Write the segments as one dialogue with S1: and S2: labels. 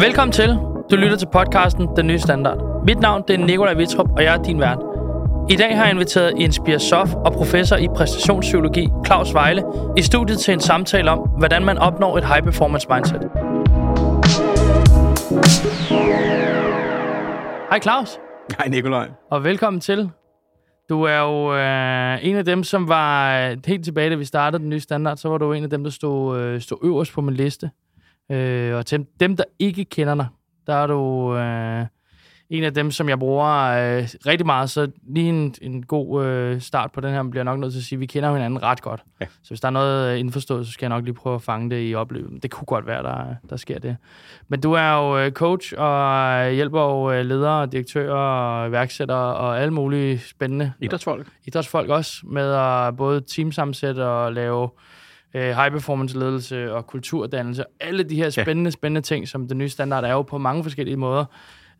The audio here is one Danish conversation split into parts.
S1: Velkommen til. Du lytter til podcasten Den Nye Standard. Mit navn det er Nikolaj Vitrup, og jeg er din vært. I dag har jeg inviteret Inspire Sof og professor i præstationspsykologi Claus Vejle i studiet til en samtale om, hvordan man opnår et high performance mindset. Hej Claus,
S2: Hej Nikolaj.
S1: og velkommen til. Du er jo øh, en af dem, som var øh, helt tilbage, da vi startede den nye standard, så var du en af dem, der stod, øh, stod øverst på min liste. Øh, og til dem, der ikke kender dig, der er du øh, en af dem, som jeg bruger øh, rigtig meget. Så lige en, en god øh, start på den her, bliver nok nødt til at sige, at vi kender hinanden ret godt.
S2: Ja.
S1: Så hvis der er noget øh, indforstået, så skal jeg nok lige prøve at fange det i opløbet. Det kunne godt være, der, der sker det. Men du er jo øh, coach og hjælper jo øh, ledere, direktører og iværksættere og alle mulige spændende
S2: Idrætsfolk.
S1: idrætsfolk også med at både teamsammensætte og lave øh, high performance ledelse og kulturdannelse. Alle de her spændende, spændende ting, som den nye standard er jo på mange forskellige måder.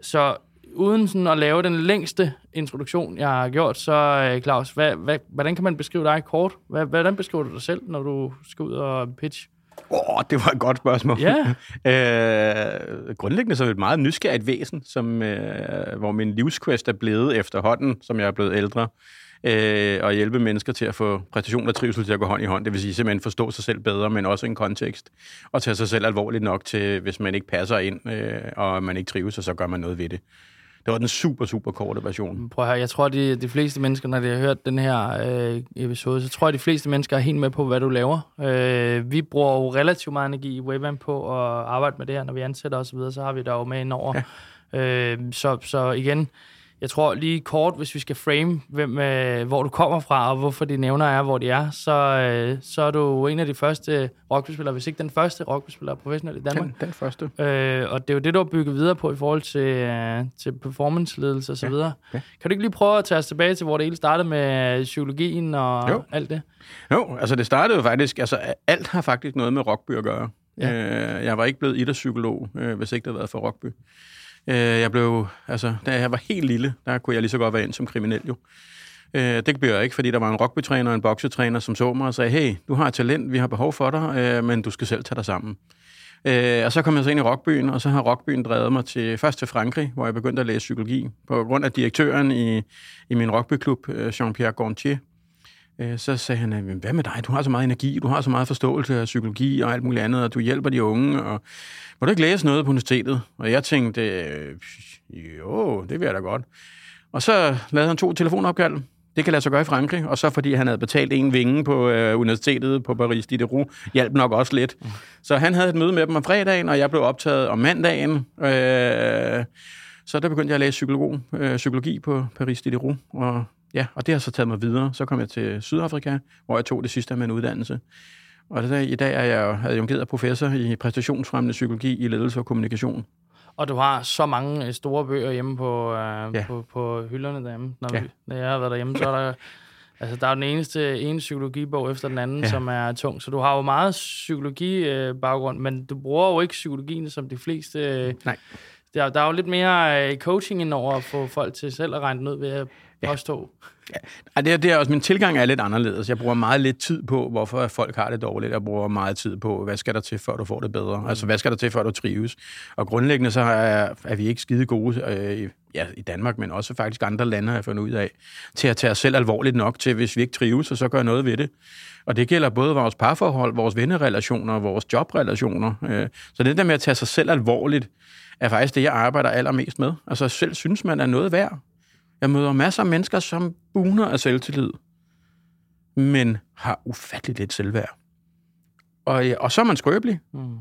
S1: Så uden sådan at lave den længste introduktion, jeg har gjort, så øh, Claus, hvad, hvad, hvordan kan man beskrive dig kort? Hvad, hvordan beskriver du dig selv, når du skal ud og pitch?
S2: Åh, oh, det var et godt spørgsmål.
S1: Ja.
S2: øh, grundlæggende så er jeg et meget nysgerrigt væsen, som, øh, hvor min livsquest er blevet efterhånden, som jeg er blevet ældre, øh, og hjælpe mennesker til at få præstation og trivsel til at gå hånd i hånd. Det vil sige simpelthen forstå sig selv bedre, men også en kontekst, og tage sig selv alvorligt nok til, hvis man ikke passer ind, øh, og man ikke trives, så gør man noget ved det. Det var den super, super korte version.
S1: Prøv at høre, jeg tror, at de, de fleste mennesker, når de har hørt den her øh, episode, så tror jeg, at de fleste mennesker er helt med på, hvad du laver. Øh, vi bruger jo relativt meget energi i Webam på at arbejde med det her, når vi ansætter osv., så, videre, så har vi der jo med indover. Ja. Øh, så, så igen, jeg tror lige kort, hvis vi skal frame, hvem, øh, hvor du kommer fra, og hvorfor de nævner er, hvor de er, så, øh, så er du en af de første rugbyspillere, hvis ikke den første rugbyspiller professionel i Danmark.
S2: Den, den første.
S1: Øh, og det er jo det, du har bygget videre på i forhold til, øh, til performance-ledelse osv. Ja,
S2: ja.
S1: Kan du ikke lige prøve at tage os tilbage til, hvor det hele startede med psykologien og
S2: Jo.
S1: alt det?
S2: Jo, altså det startede jo faktisk, altså alt har faktisk noget med rugby at gøre.
S1: Ja.
S2: Øh, jeg var ikke blevet idrætspsykolog, øh, hvis ikke det havde været for rugby. Øh, jeg blev, altså da jeg var helt lille, der kunne jeg lige så godt være ind som kriminel jo. Øh, det blev jeg ikke, fordi der var en rugbytræner og en boksetræner, som så mig og sagde, hey, du har talent, vi har behov for dig, øh, men du skal selv tage dig sammen. Øh, og så kom jeg så ind i rockbyen, og så har rockbyen drevet mig til, først til Frankrig, hvor jeg begyndte at læse psykologi. På grund af direktøren i, i min rugbyklub, øh, Jean-Pierre Gontier, Øh, så sagde han, "Men hvad med dig? Du har så meget energi, du har så meget forståelse af psykologi og alt muligt andet, og du hjælper de unge, og må du ikke læse noget på universitetet? Og jeg tænkte, øh, jo, det vil jeg da godt. Og så lavede han to telefonopkald. Det kan lade sig gøre i Frankrig, og så fordi han havde betalt en vinge på øh, universitetet på Paris Diderot, hjalp nok også lidt. Så han havde et møde med dem om fredagen, og jeg blev optaget om mandagen. Øh, så der begyndte jeg at læse psykolog, øh, psykologi på Paris Diderot, og ja, og det har så taget mig videre. Så kom jeg til Sydafrika, hvor jeg tog det sidste af min uddannelse. Og der, i dag er jeg adjungeret professor i præstationsfremmende psykologi i ledelse og kommunikation.
S1: Og du har så mange øh, store bøger hjemme på, øh, ja. På, på hylderne derhjemme. Når,
S2: Ja.
S1: vi, når jeg har været derhjemme, så er der... Altså, der er den eneste ene psykologibog efter den anden, ja. Som er tung. Så du har jo meget psykologi-baggrund, men du bruger jo ikke psykologien som de fleste... Øh,
S2: Nej.
S1: Der, der er jo lidt mere øh, coaching indover at få folk til selv at regne ud ved at påstå.
S2: Ej, det er, det er også, min tilgang er lidt anderledes. Jeg bruger meget lidt tid på, hvorfor folk har det dårligt. Jeg bruger meget tid på, hvad skal der til, før du får det bedre? Mm. Altså, hvad skal der til, før du trives? Og grundlæggende så er, er vi ikke skide gode øh, i, ja, i Danmark, men også faktisk andre lande, har jeg fundet ud af, til at tage os selv alvorligt nok til, hvis vi ikke trives, og så gør noget ved det. Og det gælder både vores parforhold, vores vennerelationer, vores jobrelationer. Øh, så det der med at tage sig selv alvorligt, er faktisk det, jeg arbejder allermest med. Altså selv synes man er noget værd. Jeg møder masser af mennesker, som buner af selvtillid, men har ufatteligt lidt selvværd. Og, og så er man skrøbelig.
S1: Mm.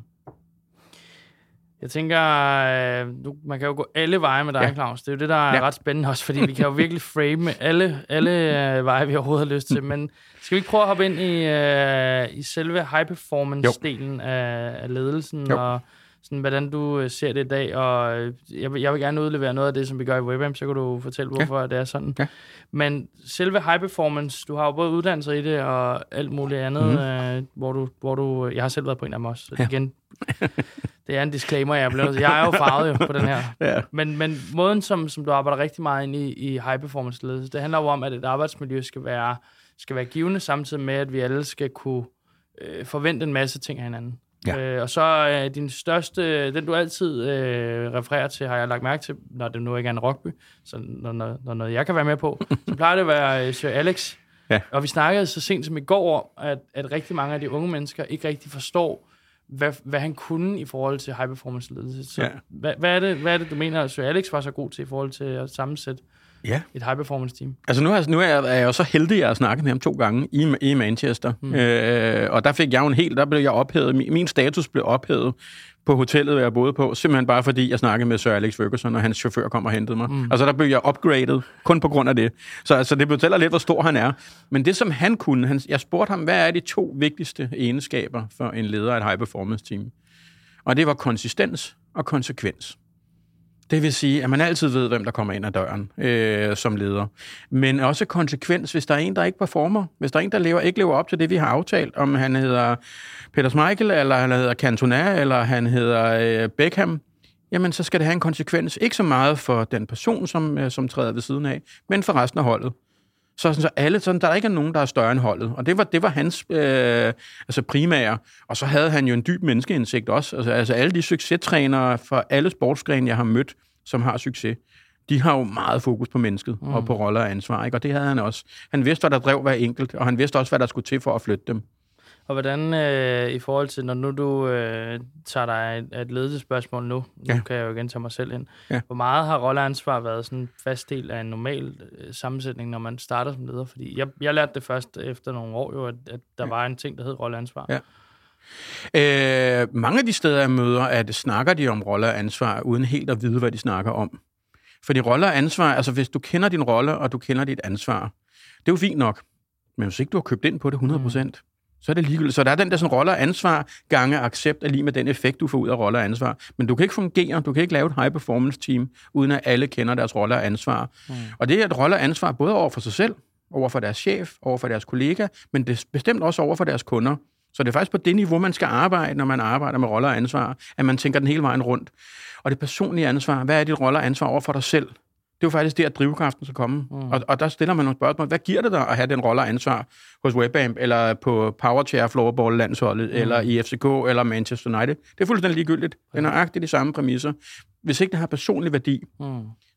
S1: Jeg tænker, øh, du, man kan jo gå alle veje med dig, ja. Claus. Det er jo det, der er ja. Ret spændende også, fordi vi kan jo virkelig frame alle, alle øh, veje, vi overhovedet har lyst til. Men skal vi ikke prøve at hoppe ind i, øh, i selve high-performance-delen af, af ledelsen,
S2: Jo.
S1: og sådan, hvordan du øh, ser det i dag? Og øh, jeg, vil- jeg vil gerne udlevere noget af det, som vi gør i Webam, så kan du fortælle, hvorfor ja. det er sådan.
S2: Ja.
S1: Men selve high-performance, du har jo både uddannelser i det, og alt muligt andet, mm. øh, hvor, du, hvor du... Jeg har selv været på en af dem også, så ja. Igen... Det er en disclaimer, jeg er til. Jeg er jo farvet jo på den her.
S2: Ja.
S1: Men, men måden, som, som du arbejder rigtig meget ind i, i high performance ledelse, det handler jo om, at et arbejdsmiljø skal være, skal være givende, samtidig med, at vi alle skal kunne øh, forvente en masse ting af hinanden.
S2: Ja.
S1: Øh, og så øh, din største, den du altid øh, refererer til, har jeg lagt mærke til, når det nu ikke er en rockby, så når, når, når noget jeg kan være med på, så plejer det at være øh, Sir Alex.
S2: Ja.
S1: Og vi snakkede så sent som i går om, at, at rigtig mange af de unge mennesker ikke rigtig forstår, hvad, hvad han kunne i forhold til high performance ledelse. Så
S2: Ja.
S1: hvad, hvad, er det, hvad er det, du mener, at Sir Alex var så god til i forhold til at sammensætte
S2: Ja.
S1: et high performance team?
S2: Altså nu er, nu er, jeg, er jeg jo så heldig, at jeg har snakket med ham to gange i, i Manchester. Mm. Øh, og der fik jeg jo en helt, der blev jeg ophævet, min, min status blev ophævet på hotellet, jeg boede på, simpelthen bare fordi jeg snakkede med Sir Alex Ferguson, og hans chauffør kom og hentede mig. Mm. Altså der blev jeg upgraded, kun på grund af det. Så altså, det fortæller lidt, hvor stor han er. Men det, som han kunne, han, jeg spurgte ham, hvad er de to vigtigste egenskaber for en leder af et high performance team? Og det var konsistens og konsekvens. Det vil sige, at man altid ved, hvem der kommer ind ad døren øh, som leder. Men også konsekvens, hvis der er en, der ikke performer. Hvis der er en, der lever, ikke lever op til det, vi har aftalt, om han hedder Peter Schmeichel, eller han hedder Cantona, eller han hedder øh, Beckham, jamen så skal det have en konsekvens. Ikke så meget for den person, som, øh, som træder ved siden af, men for resten af holdet. Så, sådan, så alle, sådan, der er ikke nogen, der er større end holdet. Og det var, det var hans øh, altså primære. Og så havde han jo en dyb menneskeindsigt også. Altså, altså alle de succestrænere fra alle sportsgrene, jeg har mødt, som har succes, de har jo meget fokus på mennesket mm. og på roller og ansvar. Ikke? Og det havde han også. Han vidste, hvad der drev hver enkelt, og han vidste også, hvad der skulle til for at flytte dem.
S1: Og hvordan øh, i forhold til, når nu du øh, tager dig et, et ledelsespørgsmål nu, ja. Nu kan jeg jo igen tage mig selv ind,
S2: Ja.
S1: hvor meget har rolleansvar været sådan en fast del af en normal øh, sammensætning, når man starter som leder? Fordi jeg, jeg lærte det først efter nogle år jo, at, at der ja. var en ting, der hed rolleansvar.
S2: Ja. Øh, mange af de steder, jeg møder, at snakker de om roller og ansvar, uden helt at vide, hvad de snakker om. Fordi roller og ansvar, altså hvis du kender din rolle, og du kender dit ansvar, det er jo fint nok. Men hvis ikke du har købt ind på det 100%, mm. Så er det ligegyldigt. Så der er den der sådan roller ansvar gange accept er lige med den effekt, du får ud af roller ansvar. Men du kan ikke fungere, du kan ikke lave et high performance team, uden at alle kender deres roller og ansvar. Mm. Og det er et roller ansvar både over for sig selv, over for deres chef, over for deres kollega, men det er bestemt også over for deres kunder. Så det er faktisk på det niveau, man skal arbejde, når man arbejder med roller og ansvar, at man tænker den hele vejen rundt. Og det personlige ansvar, hvad er dit roller og ansvar over for dig selv? Det er jo faktisk der, at drivkraften skal komme. Mm. Og, og der stiller man nogle spørgsmål. Hvad giver det dig at have den rolle og ansvar hos Webamp, eller på Powerchair Floorball landsholdet, mm. eller i FCK, eller Manchester United? Det er fuldstændig ligegyldigt. Det er nøjagtigt de samme præmisser. Hvis ikke det har personlig værdi,
S1: Mm.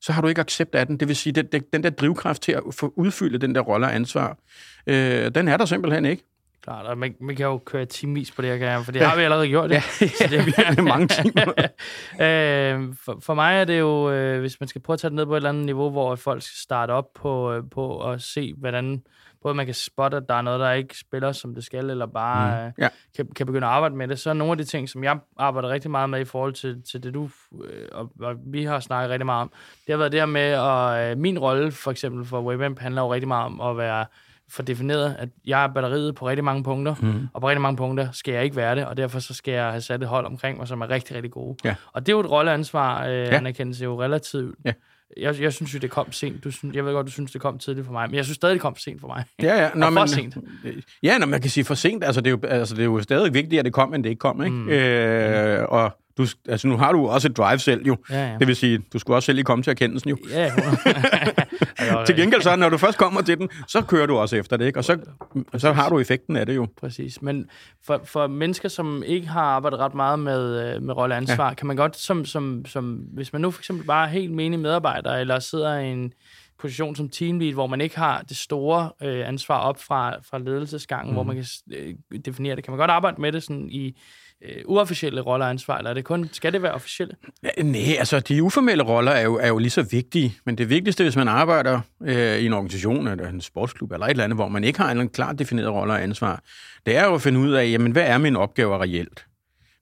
S2: så har du ikke accept af den. Det vil sige, den, den, den der drivkraft til at få udfyldt den der rolle og ansvar, øh, den er der simpelthen ikke.
S1: Klart, og man, man kan jo køre timevis på det her, kan for det ja. har vi allerede gjort.
S2: Ja,
S1: Så det er
S2: mange timer.
S1: øh, for, for mig er det jo, øh, hvis man skal prøve at tage det ned på et eller andet niveau, hvor folk skal starte op på, øh, på at se, hvordan både man kan spotte, at der er noget, der ikke spiller, som det skal, eller bare mm.
S2: Ja.
S1: kan, kan begynde at arbejde med det. Så er nogle af de ting, som jeg arbejder rigtig meget med i forhold til, til det, du øh, og, og vi har snakket rigtig meget om, det har været det her med, at øh, min rolle for eksempel for Webamp handler jo rigtig meget om at være for defineret, at jeg er batteriet på rigtig mange punkter, mm. og på rigtig mange punkter skal jeg ikke være det, og derfor så skal jeg have sat et hold omkring mig, som er rigtig, rigtig gode.
S2: Ja.
S1: Og det er jo et rolleansvar, øh, ja. anerkendelse jo relativt.
S2: Ja.
S1: Jeg, jeg synes jo, det kom sent. Du synes, jeg ved godt, du synes, det kom tidligt for mig, men jeg synes stadig, det kom sent for mig.
S2: Ja, ja.
S1: Nå, og for sent.
S2: Ja, når man kan sige for sent. Altså, det er jo, altså, det er jo stadig vigtigt, at det kom, end det ikke kom. Ikke? Mm. Øh, og du, altså, nu har du også et drive selv, jo.
S1: Ja, ja.
S2: Det vil sige, du skulle også selv lige komme til erkendelsen, jo.
S1: Ja, ja.
S2: til gengæld så, når du først kommer til den, så kører du også efter det, ikke? Og så, så har du effekten af det jo.
S1: Præcis. Men for, for mennesker, som ikke har arbejdet ret meget med, øh, med rolleansvar, ja. kan man godt, som, som, som, hvis man nu for eksempel bare er helt menig medarbejder, eller sidder i en position som teamlead, hvor man ikke har det store øh, ansvar op fra, fra ledelsesgangen, mm. hvor man kan øh, definere det. Kan man godt arbejde med det sådan i øh, uofficielle roller og ansvar, eller er det kun, skal det være officielle?
S2: Nej, altså de uformelle roller er jo, er jo lige så vigtige, men det vigtigste, hvis man arbejder øh, i en organisation eller en sportsklub eller et eller andet, hvor man ikke har en klart defineret roller og ansvar, det er jo at finde ud af, jamen, hvad er mine opgaver reelt?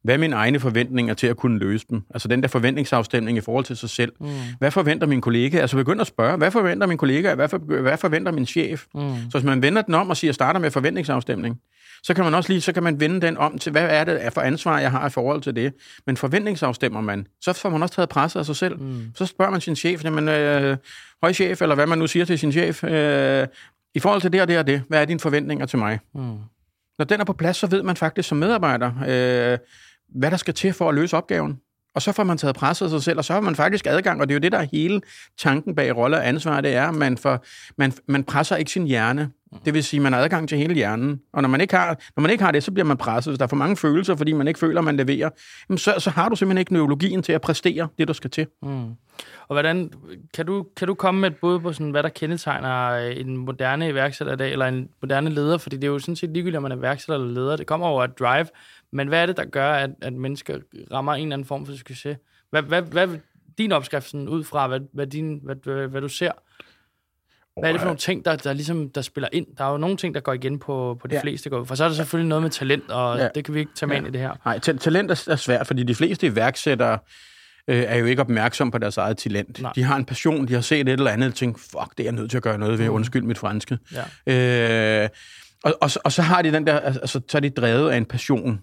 S2: Hvad er mine egne forventninger til at kunne løse dem? Altså den der forventningsafstemning i forhold til sig selv. Mm. Hvad forventer min kollega? Altså begynd at spørge, hvad forventer min kollega? Hvad, for, hvad forventer min chef? Mm. Så hvis man vender den om og siger, starter med forventningsafstemning, så kan man også lige, så kan man vende den om til, hvad er det for ansvar, jeg har i forhold til det. Men forventningsafstemmer man, så får man også taget presset af sig selv. Mm. Så spørger man sin chef, jamen, øh, høj chef, eller hvad man nu siger til sin chef, øh, i forhold til det og det og det, hvad er dine forventninger til mig? Mm. Når den er på plads, så ved man faktisk som medarbejder, øh, hvad der skal til for at løse opgaven. Og så får man taget presset af sig selv, og så har man faktisk adgang, og det er jo det, der er hele tanken bag rolle og ansvar, det er, at man, får, man, man presser ikke sin hjerne Det vil sige, at man har adgang til hele hjernen. Og når man ikke har, når man ikke har det, så bliver man presset. Hvis der er for mange følelser, fordi man ikke føler, at man leverer, jamen så, så har du simpelthen ikke neurologien til at præstere det, du skal til.
S1: Mm. Og hvordan, kan, du, kan du komme med et bud på, sådan, hvad der kendetegner en moderne iværksætter i dag, eller en moderne leder? Fordi det er jo sådan set ligegyldigt, om man er iværksætter eller leder. Det kommer over et drive. Men hvad er det, der gør, at, at mennesker rammer en eller anden form for succes? Hvad, hvad, hvad din opskrift sådan, ud fra, hvad, hvad, din, hvad, hvad, hvad du ser? Hvad er det for nogle ting, der, der, ligesom, der spiller ind? Der er jo nogle ting, der går igen på, på de ja. fleste. For så er der selvfølgelig noget med talent, og ja. det kan vi ikke tage med ja. ind i det her.
S2: Nej, talent er, er svært, fordi de fleste iværksættere øh, er jo ikke opmærksom på deres eget talent. Nej. De har en passion, de har set et eller andet, og tænker, fuck, det er jeg nødt til at gøre noget ved, mm. undskyld mit franske. Ja. Øh, og, og, og så har de den der, altså, så er de drevet af en passion.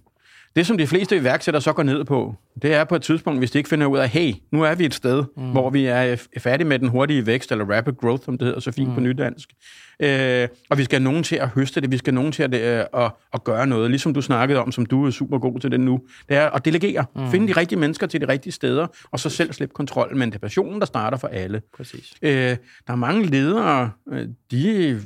S2: Det, som de fleste iværksættere så går ned på, det er på et tidspunkt, hvis de ikke finder ud af, hey, nu er vi et sted, mm. hvor vi er færdige med den hurtige vækst, eller rapid growth, som det hedder så fint mm. på nydansk. Øh, og vi skal have nogen til at høste det, vi skal have nogen til at, øh, at, at gøre noget, ligesom du snakkede om, som du er super god til det nu. Det er at delegere. Mm. Finde de rigtige mennesker til de rigtige steder, og så selv slippe kontrollen. Men det er passionen, der starter for alle.
S1: Præcis.
S2: Øh, der er mange ledere, øh, de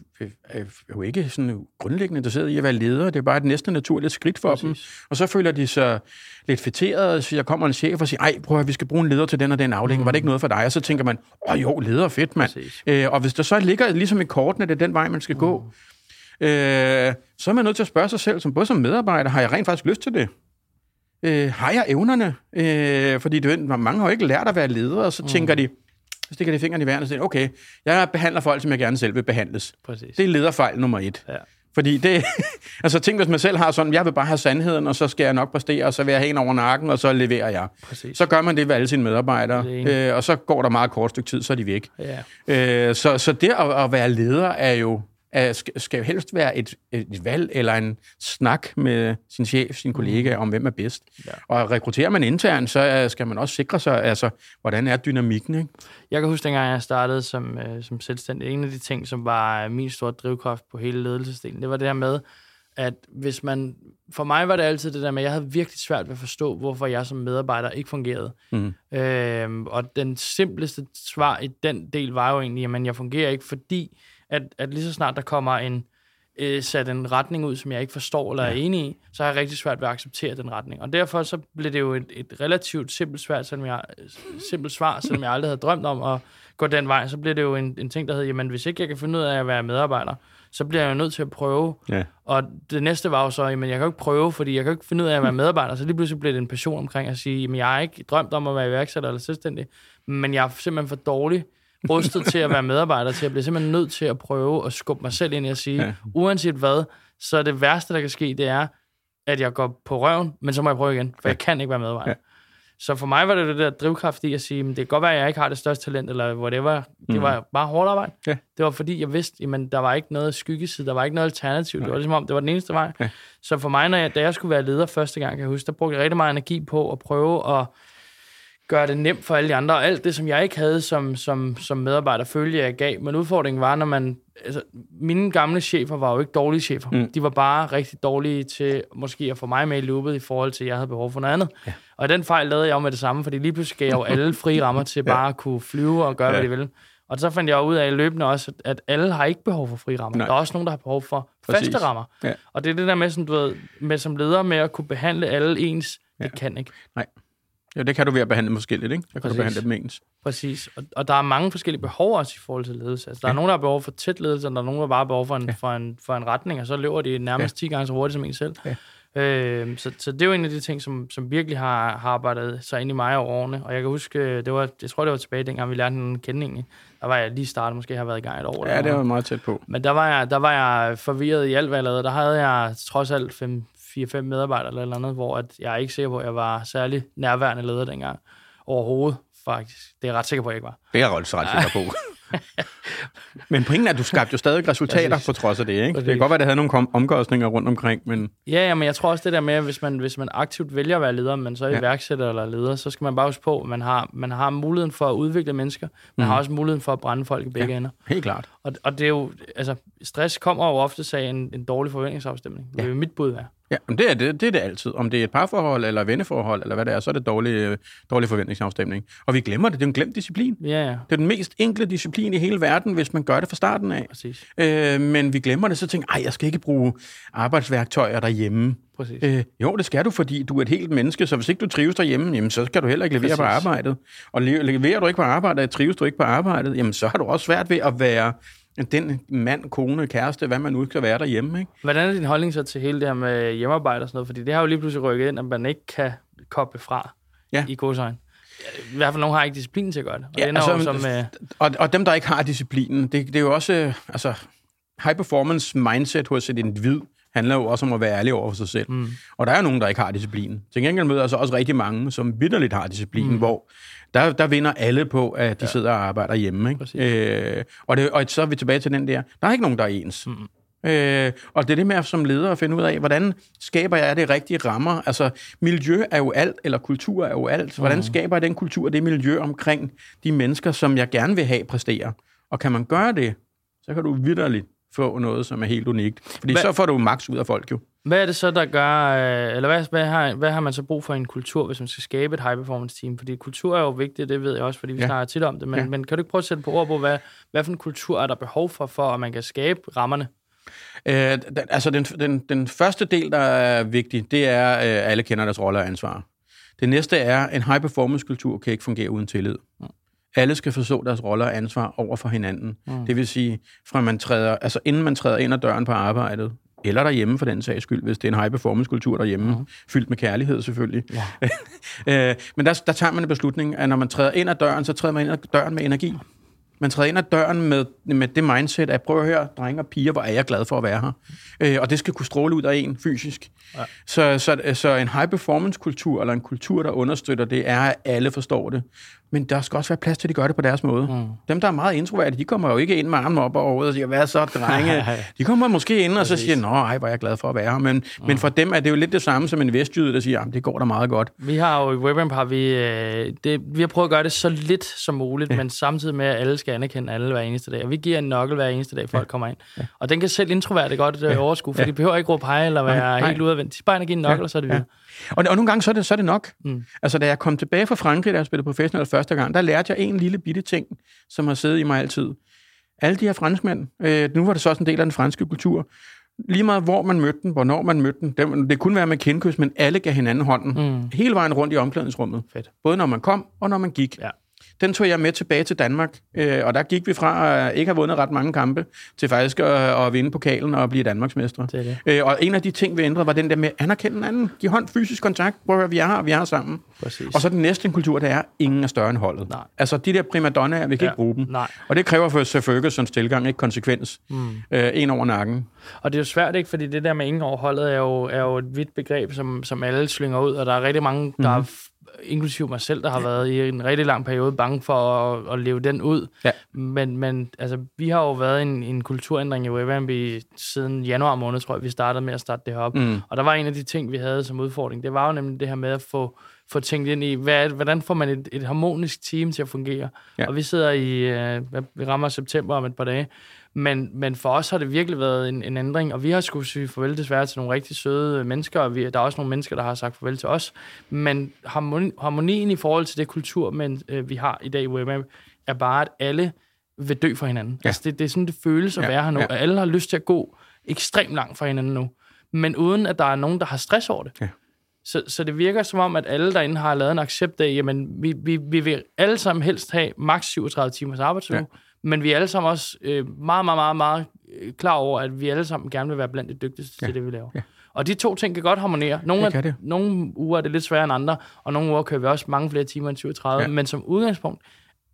S2: er jo ikke sådan grundlæggende interesseret i at være ledere. Det er bare et næste naturligt skridt for Præcis. dem. Og så føler de sig lidt fætteret, så jeg kommer en chef og siger, ej, prøv at vi skal bruge en leder til den og den afdeling. Mm. Var det ikke noget for dig? Og så tænker man, åh jo, leder er fedt, mand. Øh, og hvis der så ligger ligesom i kortene, det den vej, man skal mm. gå, øh, så er man nødt til at spørge sig selv, som både som medarbejder, har jeg rent faktisk lyst til det? Øh, har jeg evnerne? Øh, fordi det, mange har jo ikke lært at være ledere, og så mm. tænker de, så stikker de fingrene i vejret og siger, okay, jeg behandler folk, som jeg gerne selv vil behandles. Præcis. Det er lederfejl nummer et. Ja. Fordi det, altså tænk, hvis man selv har sådan, jeg vil bare have sandheden, og så skal jeg nok præstere, og så vil jeg have en over nakken, og så leverer jeg. Præcis. Så gør man det ved alle sine medarbejdere, øh, og så går der meget kort stykke tid, så er de væk. Ja. Øh, så, så det at, at være leder er jo, skal jo helst være et, et valg eller en snak med sin chef, sin kollega, mm. om hvem er bedst. Ja. Og rekrutterer man internt, så øh, skal man også sikre sig, altså, hvordan er dynamikken. Ikke?
S1: Jeg kan huske, dengang jeg startede som, øh, som selvstændig, en af de ting, som var min store drivkraft på hele ledelsesdelen, det var det her med, at hvis man... For mig var det altid det der med, at jeg havde virkelig svært ved at forstå, hvorfor jeg som medarbejder ikke fungerede. Mm. Øhm, og den simpleste svar i den del var jo egentlig, at jeg fungerer ikke, fordi at, at lige så snart der kommer en øh, sat en retning ud, som jeg ikke forstår eller ja. er enig i, så har jeg rigtig svært ved at acceptere den retning. Og derfor så blev det jo et, et relativt simpelt, svært, selvom jeg, simpelt svar, selvom jeg aldrig havde drømt om at gå den vej, så bliver det jo en, en ting, der hedder, jamen hvis ikke jeg kan finde ud af at være medarbejder, så bliver jeg jo nødt til at prøve. Ja. Og det næste var jo så, jamen jeg kan jo ikke prøve, fordi jeg kan jo ikke finde ud af at være medarbejder, så lige pludselig bliver det en passion omkring at sige, jamen jeg har ikke drømt om at være iværksætter eller selvstændig, men jeg er simpelthen for dårlig rustet til at være medarbejder, til at blive simpelthen nødt til at prøve at skubbe mig selv ind i at sige, ja. uanset hvad, så er det værste, der kan ske, det er, at jeg går på røven, men så må jeg prøve igen, for ja. jeg kan ikke være medarbejder. Ja. Så for mig var det det der drivkraft i at sige, det kan godt være, at jeg ikke har det største talent, eller whatever. Det mm. var bare hårdt arbejde. Ja. Det var fordi, jeg vidste, at der var ikke noget skyggeside, der var ikke noget alternativ. Nej. Det var ligesom om, det var den eneste vej. Ja. Så for mig, når jeg, da jeg skulle være leder første gang, kan jeg huske, der brugte jeg rigtig meget energi på at prøve at gøre det nemt for alle de andre. Og alt det, som jeg ikke havde som, som, som medarbejder, følge jeg gav. Men udfordringen var, når man... Altså, mine gamle chefer var jo ikke dårlige chefer. Mm. De var bare rigtig dårlige til måske at få mig med i loopet i forhold til, at jeg havde behov for noget andet. Ja. Og den fejl lavede jeg jo med det samme, fordi lige pludselig gav jeg jo alle frie rammer til bare at kunne flyve og gøre, ja. hvad de ville. Og så fandt jeg ud af løbende også, at alle har ikke behov for fri rammer. Nej. Der er også nogen, der har behov for Præcis. faste rammer. Ja. Og det er det der med, som, du ved, med som leder med at kunne behandle alle ens, ja. det kan ikke.
S2: Nej. Ja, det kan du ved at behandle forskelligt, ikke? Der kan Præcis. du behandle dem ens.
S1: Præcis. Og, og der er mange forskellige behov også i forhold til ledelse. Altså, der ja. er nogen, der har behov for tæt ledelse, og der er nogen, der bare har behov for en, ja. for en, for en retning, og så løber de nærmest ja. 10 gange så hurtigt som en selv. Ja. Øh, så, så det er jo en af de ting, som, som virkelig har, har arbejdet sig ind i mig over årene. Og jeg kan huske, det var, jeg tror, det var tilbage, dengang vi lærte den kende egentlig. Der var jeg lige startet, måske har været i gang et år.
S2: Ja, det var meget tæt på.
S1: Men der var, jeg, der var jeg forvirret i alt, hvad jeg lavede. Der havde jeg trods alt fem, 4-5 medarbejdere eller, eller andet, hvor at jeg er ikke sikker på, at jeg var særlig nærværende leder dengang overhovedet, faktisk. Det er jeg ret sikker på, at jeg ikke var.
S2: Det er jeg ret sikker på. men pointen er, at du skabte jo stadig resultater på trods af det, ikke? Det kan godt være, at det havde nogle omkostninger rundt omkring, men...
S1: Ja, ja, men jeg tror også det der med, at hvis man, hvis man aktivt vælger at være leder, men så er ja. iværksætter eller leder, så skal man bare huske på, at man har, man har muligheden for at udvikle mennesker, man mm. har også muligheden for at brænde folk i begge ja, ender.
S2: helt klart.
S1: Og, og det er jo, altså, stress kommer jo ofte af en, en dårlig forventningsafstemning. Det er jo mit bud være.
S2: Ja, men det er det, det er det altid. Om det er et parforhold, eller venneforhold, eller hvad det er, så er det dårlig, øh, dårlig forventningsafstemning. Og vi glemmer det. Det er en glemt disciplin.
S1: Ja, ja,
S2: Det er den mest enkle disciplin i hele verden, hvis man gør det fra starten af.
S1: præcis.
S2: Øh, men vi glemmer det, så tænker jeg, jeg skal ikke bruge arbejdsværktøjer derhjemme.
S1: præcis.
S2: Øh, jo, det skal du, fordi du er et helt menneske, så hvis ikke du trives derhjemme, jamen, så skal du heller ikke levere på
S1: Præcis.
S2: arbejdet. Og le- leverer du ikke på arbejdet, trives du ikke på arbejdet, jamen, så har du også svært ved at være den mand, kone, kæreste, hvad man nu skal være derhjemme. Ikke?
S1: Hvordan er din holdning så til hele det her med hjemmearbejde og sådan noget? Fordi det har jo lige pludselig rykket ind, at man ikke kan koble fra
S2: Ja.
S1: i godsøjen. I hvert fald nogen har ikke disciplin til at gøre det. Og
S2: Ja,
S1: det
S2: altså,
S1: som, øh,
S2: Og, og dem, der ikke har disciplinen, det, det er jo også, øh, altså, high performance mindset hos et individ, handler jo også om at være ærlig over for sig selv. Mm. Og der er jo nogen, der ikke har disciplin. Til gengæld møder jeg så også rigtig mange, som vidderligt har disciplin, mm. hvor der, der vinder alle på, at de ja. sidder og arbejder hjemme. Ikke?
S1: Præcis.
S2: Øh, og, det, og så er vi tilbage til den der, der er ikke nogen, der er ens. Mm. Øh, og det er det med at som leder at finde ud af, hvordan skaber jeg det rigtige rammer? Altså, miljø er jo alt, eller kultur er jo alt. Hvordan
S1: Mm.
S2: skaber jeg den kultur, det miljø omkring de mennesker, som jeg gerne vil have præstere? Og kan man gøre det, så kan du vidderligt få noget, som er helt unikt. Fordi
S1: Hvad-
S2: så får du max ud af folk jo.
S1: Hvad er det så, der gør, øh, eller hvad, hvad, har, hvad har man så brug for i en kultur, hvis man skal skabe et high-performance-team? Fordi kultur er jo vigtigt, det ved jeg også, fordi vi
S2: Ja.
S1: snakker tit om det, men,
S2: Ja.
S1: men kan du ikke prøve at sætte på ord på, hvad, hvad for en kultur er der behov for, for at man kan skabe rammerne?
S2: Øh, den, altså, den, den, den første del, der er vigtig, det er, at øh, alle kender deres rolle og ansvar. Det næste er, en high-performance-kultur kan ikke fungere uden tillid. Alle skal forstå deres roller og ansvar over for hinanden. Mm. Det vil sige, fra man træder, altså inden man træder ind ad døren på arbejdet, eller derhjemme for den sags skyld, hvis det er en high-performance-kultur derhjemme, mm. fyldt med kærlighed selvfølgelig. Ja. øh, men der, der tager man en beslutning, at når man træder ind ad døren, så træder man ind ad døren med energi. Man træder ind ad døren med, med det mindset, at prøv at høre, drenge og piger, hvor er jeg glad for at være her. Øh, og det skal kunne stråle ud af en fysisk. Ja. Så, så, så en high-performance-kultur, eller en kultur, der understøtter det, er, at alle forstår det. Men der skal også være plads til, at de gør det på deres måde. Mm. Dem, der er meget introverte, de kommer jo ikke ind med armen op og over og siger, hvad så, drenge? de kommer måske ind og så siger, nå, ej, hvor er jeg glad for at være her. Men, mm. men for dem er det jo lidt det samme som en vestjyde, der siger, jamen, det går da meget godt.
S1: Vi har jo i WebAmp har vi, øh, det, vi har prøvet at gøre det så lidt som muligt, ja. men samtidig med, at alle skal anerkende alle hver eneste dag. Og vi giver en nøgle hver eneste dag, folk ja. kommer ind. Ja. Og den kan selv introverte godt øh, overskue, for ja. de behøver ikke råbe hej eller være
S2: Nej, nej.
S1: helt udadvendt. De skal bare give en nøgle, ja. og så er det videre.
S2: Og, og nogle gange så er det, så er det nok. Mm. Altså, da jeg kom tilbage fra Frankrig, da jeg spillede professionelt første gang, der lærte jeg en lille bitte ting, som har siddet i mig altid. Alle de her franskmænd, øh, nu var det så også en del af den franske kultur, lige meget hvor man mødte den, hvornår man mødte den, det, det kunne være med kindkys, men alle gav hinanden hånden, mm. hele vejen rundt i omklædningsrummet.
S1: Fedt.
S2: Både når man kom, og når man gik.
S1: Ja.
S2: Den tog jeg med tilbage til Danmark, øh, og der gik vi fra at ikke have vundet ret mange kampe, til faktisk at, at vinde pokalen og blive Danmarksmestre.
S1: Det det.
S2: Øh, og en af de ting, vi ændrede, var den der med at anerkende hinanden. Giv hånd fysisk kontakt. Høre, vi er her, og vi er her sammen.
S1: Præcis.
S2: Og så den næste kultur, det er, ingen er større end holdet.
S1: Nej.
S2: Altså de der primadonnaer, vi kan
S1: Ja,
S2: ikke bruge dem.
S1: nej.
S2: Og det kræver for Sir Fergusons tilgang, ikke konsekvens. Mm. Øh, en over nakken.
S1: Og det er jo svært, ikke? Fordi det der med ingen overholdet er jo, er jo et vidt begreb, som, som alle slynger ud, og der er rigtig mange, der
S2: Mhm.
S1: er, inklusive mig selv, der har været i en rigtig lang periode bange for at, at leve den ud.
S2: Ja.
S1: Men, men altså, vi har jo været en, en kulturændring i WebAmp i- siden januar måned, tror jeg, vi startede med at starte det her op.
S2: Mm.
S1: Og der var en af de ting, vi havde som udfordring, det var jo nemlig det her med at få, få tænkt ind i, hvad, hvordan får man et, et harmonisk team til at fungere?
S2: Ja.
S1: Og vi sidder i, øh, vi rammer september om et par dage, men, men for os har det virkelig været en, en ændring, og vi har skulle sige farvel desværre til nogle rigtig søde mennesker, og vi, der er også nogle mennesker, der har sagt farvel til os. Men harmoni, harmonien i forhold til det kultur, men, øh, vi har i dag i WebApp, er bare, at alle vil dø for hinanden.
S2: Ja.
S1: Altså det, det er sådan, det føles at
S2: Ja,
S1: være her nu,
S2: ja.
S1: og alle har lyst til at gå ekstremt langt fra hinanden nu. Men uden at der er nogen, der har stress over det.
S2: Ja.
S1: Så, så det virker som om, at alle derinde har lavet en accept af, jamen, vi, vi, vi vil alle sammen helst have maks 37 timers arbejdsuge,
S2: Ja.
S1: Men vi er alle sammen også øh, meget, meget, meget, meget øh, klar over, at vi alle sammen gerne vil være blandt de dygtigste ja. til det, vi laver.
S2: Ja.
S1: Og de to ting kan godt harmonere. Nogle,
S2: Det det.
S1: nogle uger er det lidt sværere end andre, og nogle uger kører vi også mange flere timer end 37,
S2: Ja.
S1: men som udgangspunkt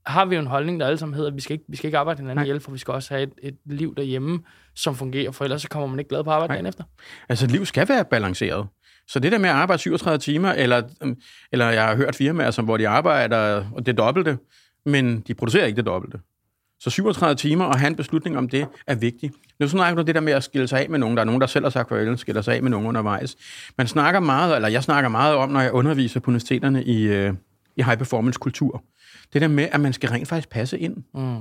S1: har vi jo en holdning, der alle sammen hedder, at vi skal ikke, vi skal ikke arbejde hinanden
S2: Nej.
S1: ihjel, for vi skal også have et, et liv derhjemme, som fungerer, for ellers så kommer man ikke glad på arbejde
S2: Nej.
S1: dagen efter.
S2: Altså, et liv skal være balanceret. Så det der med at arbejde 37 timer, eller, eller jeg har hørt firmaer, som, hvor de arbejder og det dobbelte, men de producerer ikke det dobbelte. Så 37 timer og have en beslutning om det er vigtigt. Nu snakker du det der med at skille sig af med nogen. Der er nogen, der selv har sagt farvel, skiller sig af med nogen undervejs. Man snakker meget, eller jeg snakker meget om, når jeg underviser på universiteterne i, øh, i high performance kultur. Det der med, at man skal rent faktisk passe ind.
S1: Mm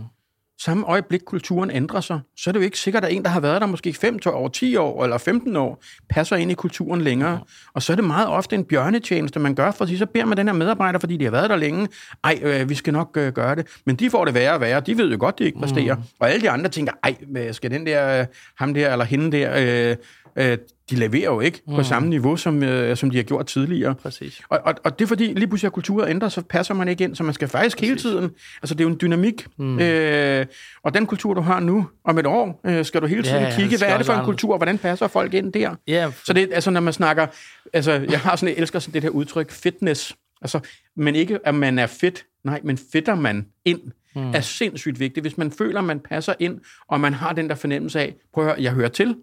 S2: samme øjeblik kulturen ændrer sig, så er det jo ikke sikkert, at en, der har været der måske 5 år, 10 år eller 15 år, passer ind i kulturen længere. Og så er det meget ofte en bjørnetjeneste, man gør, fordi så beder man den her medarbejder, fordi de har været der længe, ej, øh, vi skal nok øh, gøre det. Men de får det værre og værre, de ved jo godt, de ikke præsterer. Mm. Og alle de andre tænker, ej, skal den der, øh, ham der eller hende der, øh, øh, de leverer jo ikke mm. på samme niveau, som, øh, som de har gjort tidligere.
S1: Præcis.
S2: Og, og, og det er fordi, lige pludselig at kulturen ændrer, så passer man ikke ind, så man skal faktisk Præcis. hele tiden, altså det er jo en dynamik, mm. øh, og den kultur, du har nu, om et år, øh, skal du hele tiden ja, kigge, hvad er det for en kultur, og hvordan passer folk ind der?
S1: Ja.
S2: Så det altså, når man snakker, altså jeg har sådan, jeg elsker sådan det her udtryk, fitness, altså, men ikke, at man er fedt, nej, men fitter man ind, mm. er sindssygt vigtigt. Hvis man føler, man passer ind, og man har den der fornemmelse af, prøv at høre, jeg hører til,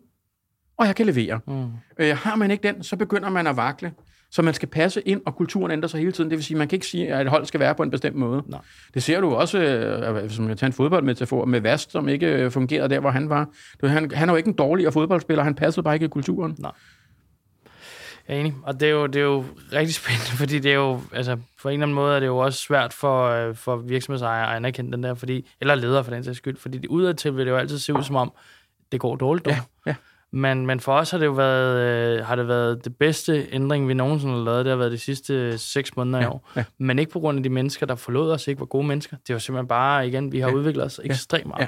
S2: og jeg kan levere. Mm. Øh, har man ikke den, så begynder man at vakle. Så man skal passe ind, og kulturen ændrer sig hele tiden. Det vil sige, man kan ikke sige, at et hold skal være på en bestemt måde. Nej. Det ser du også, øh, hvis man kan tage en fodboldmetafor, med Vast, som ikke øh, fungerede der, hvor han var. Han, han er jo ikke en dårligere fodboldspiller, han passede bare ikke i kulturen.
S1: Nej. Jeg er enig, og det er, jo, det er jo rigtig spændende, fordi det er jo, altså, på en eller anden måde er det jo også svært for, øh, for virksomhedsejere at anerkende den der, fordi, eller ledere for den sags skyld, fordi det udadtil vil det jo altid se ud som om, det går dårligt. Ja, ja. Men, men for os har det jo været, øh, har det været det bedste ændring, vi nogensinde har lavet. Det har været de sidste seks måneder ja, i år. Ja. Men ikke på grund af de mennesker, der forlod os, ikke var gode mennesker. Det var simpelthen bare, igen, vi har ja. udviklet os ekstremt meget. Ja.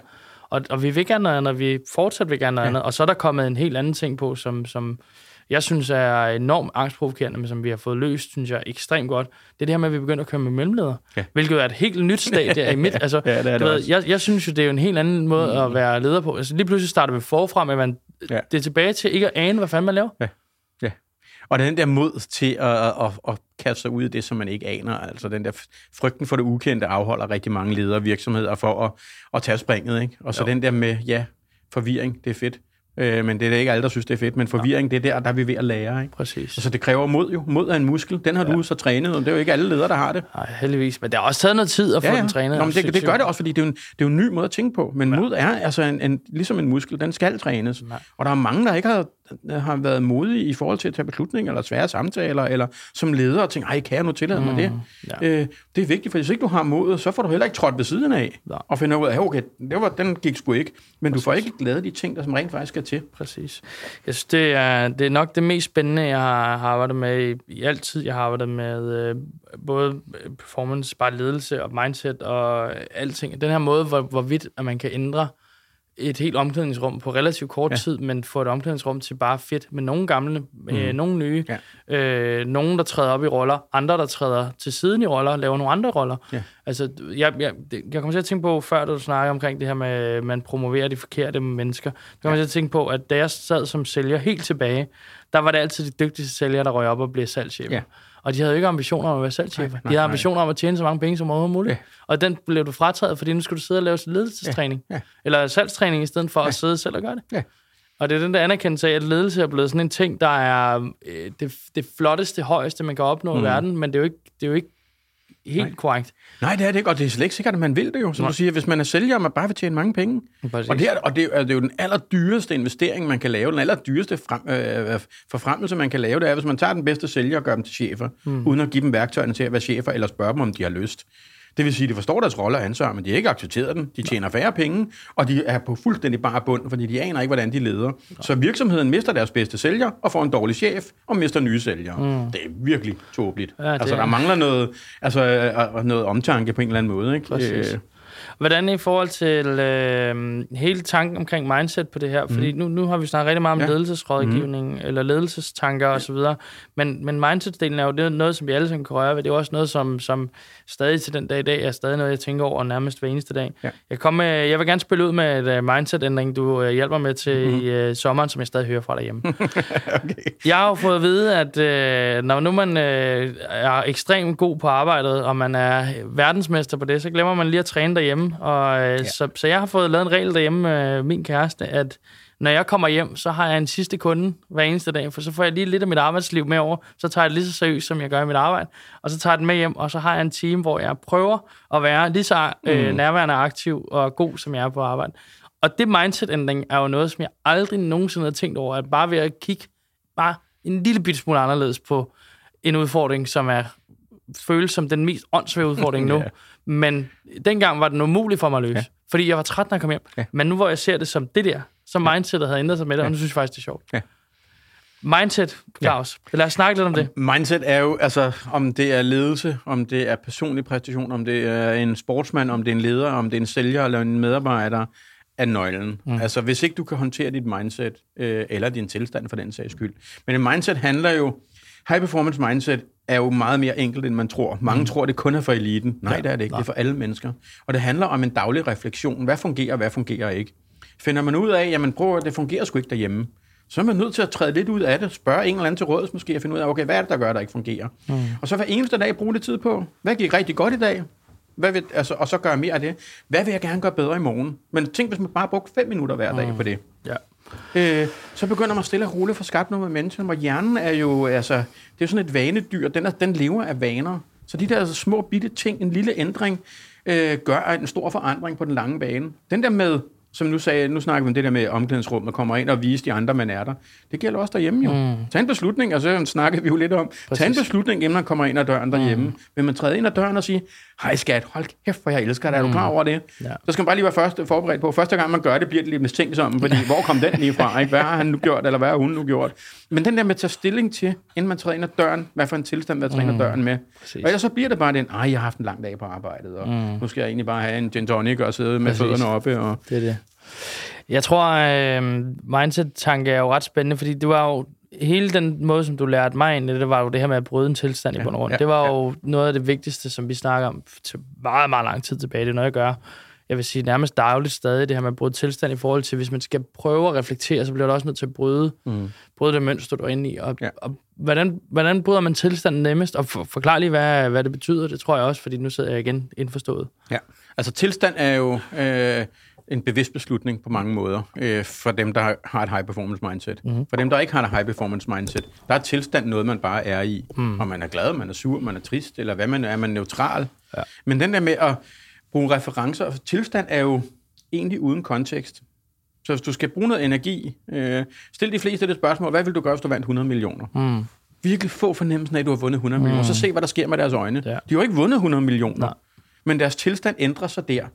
S1: Og, og vi vil gerne noget andet, og vi fortsat vil gerne noget ja. andet. Og så er der kommet en helt anden ting på, som, som jeg synes er enormt angstprovokerende, men som vi har fået løst, synes jeg, ekstremt godt. Det er det her med, at vi begynder at køre med mellemleder. Ja. Hvilket er et helt nyt stadie i midt. Altså, ja, det er det ved, jeg, jeg synes jo, det er jo en helt anden måde mm. at være leder på. Altså, lige pludselig starter vi forfra med, at man, ja. det er tilbage til ikke at ane, hvad fanden man laver.
S2: Ja. ja. Og den der mod til at, at, at, at kaste sig ud i det, som man ikke aner. Altså den der frygten for det ukendte afholder rigtig mange ledere og virksomheder for at, at tage springet. Ikke? Og så jo. den der med, ja, forvirring, det er fedt. Øh, men det er ikke alle, der synes, det er fedt. Men forvirring, det er der, der er vi ved at lære. Ikke?
S1: Præcis.
S2: Altså, det kræver mod jo. Mod er en muskel. Den har ja. du så trænet, og det er jo ikke alle ledere, der har det.
S1: Nej, heldigvis. Men det har også taget noget tid at ja, få ja. den trænet.
S2: Nå, men det, det gør det også, fordi det er jo en, det er jo en ny måde at tænke på. Men ja. mod er altså en, en, ligesom en muskel. Den skal trænes. Ja. Og der er mange, der ikke har har været modige i forhold til at tage beslutninger, eller svære samtaler, eller som leder og tænke, ej, kan jeg nu tillade mig mm, det? Ja. Øh, det er vigtigt, for hvis ikke du har modet, så får du heller ikke trådt ved siden af, ja. og finder ud af, okay, det var, den gik sgu ikke, men Præcis. du får ikke lavet de ting, der som rent faktisk skal til.
S1: Præcis. Jeg synes, det er, det er nok det mest spændende, jeg har, har arbejdet med i, i altid. Jeg har arbejdet med øh, både performance, bare ledelse og mindset og alting. Den her måde, hvor, hvorvidt at man kan ændre et helt omklædningsrum på relativt kort ja. tid, men få et omklædningsrum til bare fedt med nogle gamle, mm. øh, nogle nye, ja. øh, nogen, der træder op i roller, andre, der træder til siden i roller, laver nogle andre roller. Ja. Altså, jeg, jeg, jeg kommer til at tænke på, før du snakker omkring det her med, at man promoverer de forkerte mennesker, jeg kommer ja. til at tænke på, at da jeg sad som sælger helt tilbage, der var det altid de dygtigste sælgere, der røg op og blev salgschef. Ja. Og de havde jo ikke ambitioner om at være salgschefer. De havde ambitioner om at tjene så mange penge som overhovedet muligt. Ja. Og den blev du frataget, fordi nu skal du sidde og lave ledelsestræning. Ja. Ja. Eller salgstræning, i stedet for ja. at sidde selv og gøre det. Ja. Og det er den der anerkendelse af, at ledelse er blevet sådan en ting, der er øh, det, det flotteste, højeste, man kan opnå mm. i verden, men det er jo ikke, det er jo ikke helt Nej. korrekt.
S2: Nej, det er det ikke, og det er slet ikke sikkert, at man vil det jo, som Nej. du siger. Hvis man er sælger, og man bare vil tjene mange penge. Præcis. Og, det er, og det, er, det er jo den allerdyreste investering, man kan lave, den allerdyreste frem, øh, forfremmelse, man kan lave, det er, hvis man tager den bedste sælger og gør dem til chefer, mm. uden at give dem værktøjerne til at være chefer, eller spørge dem, om de har lyst. Det vil sige, at de forstår deres rolle og ansvar, men de har ikke accepteret den. De tjener færre penge, og de er på fuldstændig bare bund, fordi de aner ikke, hvordan de leder. Så virksomheden mister deres bedste sælger og får en dårlig chef og mister nye sælgere. Mm. Det er virkelig tåbeligt. Ja, altså, der mangler noget, altså, øh, øh, noget omtanke på en eller anden måde. Ikke? Præcis. Øh,
S1: Hvordan i forhold til øh, hele tanken omkring mindset på det her? Fordi mm. nu, nu har vi snakket rigtig meget om ja. ledelsesrådgivning, mm. eller ledelsestanker ja. osv., men, men mindset-delen er jo det, noget, som vi alle sammen kan røre ved. Det er også noget, som, som stadig til den dag i dag er stadig noget, jeg tænker over nærmest hver eneste dag. Ja. Jeg, kom med, jeg vil gerne spille ud med et uh, mindset-ændring, du uh, hjælper med til mm. i uh, sommeren, som jeg stadig hører fra derhjemme. okay. Jeg har jo fået at vide, at uh, når nu man uh, er ekstremt god på arbejdet, og man er verdensmester på det, så glemmer man lige at træne derhjemme derhjemme, og øh, ja. så, så jeg har fået lavet en regel derhjemme med min kæreste, at når jeg kommer hjem, så har jeg en sidste kunde hver eneste dag, for så får jeg lige lidt af mit arbejdsliv med over, så tager jeg det lige så seriøst, som jeg gør i mit arbejde, og så tager jeg den med hjem, og så har jeg en team, hvor jeg prøver at være lige så øh, mm. nærværende aktiv og god, som jeg er på arbejde. Og det mindset-ændring er jo noget, som jeg aldrig nogensinde har tænkt over, at bare ved at kigge bare en lille bitte smule anderledes på en udfordring, som er føles som den mest åndssvage udfordring nu.
S2: Ja.
S1: Men dengang var det umuligt for mig at løse. Ja. Fordi jeg var træt, når jeg kom hjem.
S2: Ja.
S1: Men nu hvor jeg ser det som det der, så mindsetet havde ændret sig med det, og nu synes jeg faktisk, det er sjovt.
S2: Ja.
S1: Mindset, Claus. Ja. Lad os snakke lidt om det.
S2: Mindset er jo, altså, om det er ledelse, om det er personlig præstation, om det er en sportsmand, om det er en leder, om det er en sælger eller en medarbejder, er nøglen. Mm. Altså, hvis ikke du kan håndtere dit mindset, øh, eller din tilstand for den sags skyld. Men en mindset handler jo, high performance mindset er jo meget mere enkelt, end man tror. Mange mm. tror, det kun er for eliten. Nej,
S1: Ja,
S2: det er det ikke.
S1: nej.
S2: Det er for alle mennesker. Og det handler om en daglig refleksion. Hvad fungerer, hvad fungerer ikke? Finder man ud af, jamen prøv at det fungerer sgu ikke derhjemme, så er man nødt til at træde lidt ud af det, spørge en eller anden til råds måske, og finde ud af, okay, hvad er det, der gør, der ikke fungerer? Mm. Og så hver eneste dag bruge lidt tid på, hvad gik rigtig godt i dag? Hvad vil, altså, og så gøre mere af det. Hvad vil jeg gerne gøre bedre i morgen? Men tænk, hvis man bare brugte fem minutter hver dag på det.
S1: Ja.
S2: Øh, så begynder man stille og roligt at få skabt noget med mennesken, hvor hjernen er jo, altså, det er jo sådan et vanedyr, den, er, den lever af vaner. Så de der altså, små bitte ting, en lille ændring, øh, gør en stor forandring på den lange bane. Den der med, som nu sagde, nu snakker vi om det der med omklædningsrummet, kommer ind og vise de andre, man er der. Det gælder også derhjemme jo. Mm. Tag en beslutning, og så snakkede vi jo lidt om. Præcis. Tag en beslutning, inden man kommer ind ad døren derhjemme. Mm. Vil man træde ind ad døren og sige, hej skat, hold kæft, for jeg elsker dig, er du klar over det?
S1: Ja.
S2: Så skal man bare lige være først forberedt på, første gang man gør det, bliver det lidt mistænksomt, fordi hvor kom den lige fra? Ikke? Hvad har han nu gjort, eller hvad har hun nu gjort? Men den der med at tage stilling til, inden man træder ind ad døren, hvad for en tilstand, man træder ad døren med.
S1: Præcis.
S2: Og ellers så bliver det bare den, ej, jeg har haft en lang dag på arbejdet, og mm. nu skal jeg egentlig bare have en gin tonic og sidde med
S1: Præcis.
S2: fødderne oppe. Og,
S1: Det er det. Jeg tror, øh, mindset-tanke er jo ret spændende, fordi det var jo hele den måde, som du lærte mig ind det, var jo det her med at bryde en tilstand i bund og grund.
S2: ja,
S1: det var jo noget af det vigtigste, som vi snakker om til meget, meget lang tid tilbage. Det er noget, jeg gør, jeg vil sige, nærmest dagligt stadig, det her med at bryde tilstand i forhold til, hvis man skal prøve at reflektere, så bliver du også nødt til at bryde, mm. bryde det mønster, du er inde i. Og,
S2: Ja.
S1: og hvordan, hvordan bryder man tilstanden nemmest? Og for, forklar lige, hvad, hvad det betyder. Det tror jeg også, fordi nu sidder jeg igen indforstået.
S2: Ja, altså tilstand er jo øh, en bevidst beslutning på mange måder øh, for dem, der har et high performance mindset. Mm-hmm. For dem, der ikke har et high performance mindset, der er tilstand noget, man bare er i. Mm. Om man er glad, man er sur, man er trist, eller hvad man er, er man neutral.
S1: Ja.
S2: Men den der med at bruge referencer, tilstand er jo egentlig uden kontekst. Så hvis du skal bruge noget energi, øh, stil de fleste det spørgsmål, hvad vil du gøre, hvis du vandt 100 millioner?
S1: Mm.
S2: virkelig få fornemmelsen af, at du har vundet 100 mm. millioner. Så se, hvad der sker med deres øjne.
S1: Ja.
S2: De har jo ikke vundet 100 millioner,
S1: Nej.
S2: men deres tilstand ændrer sig der.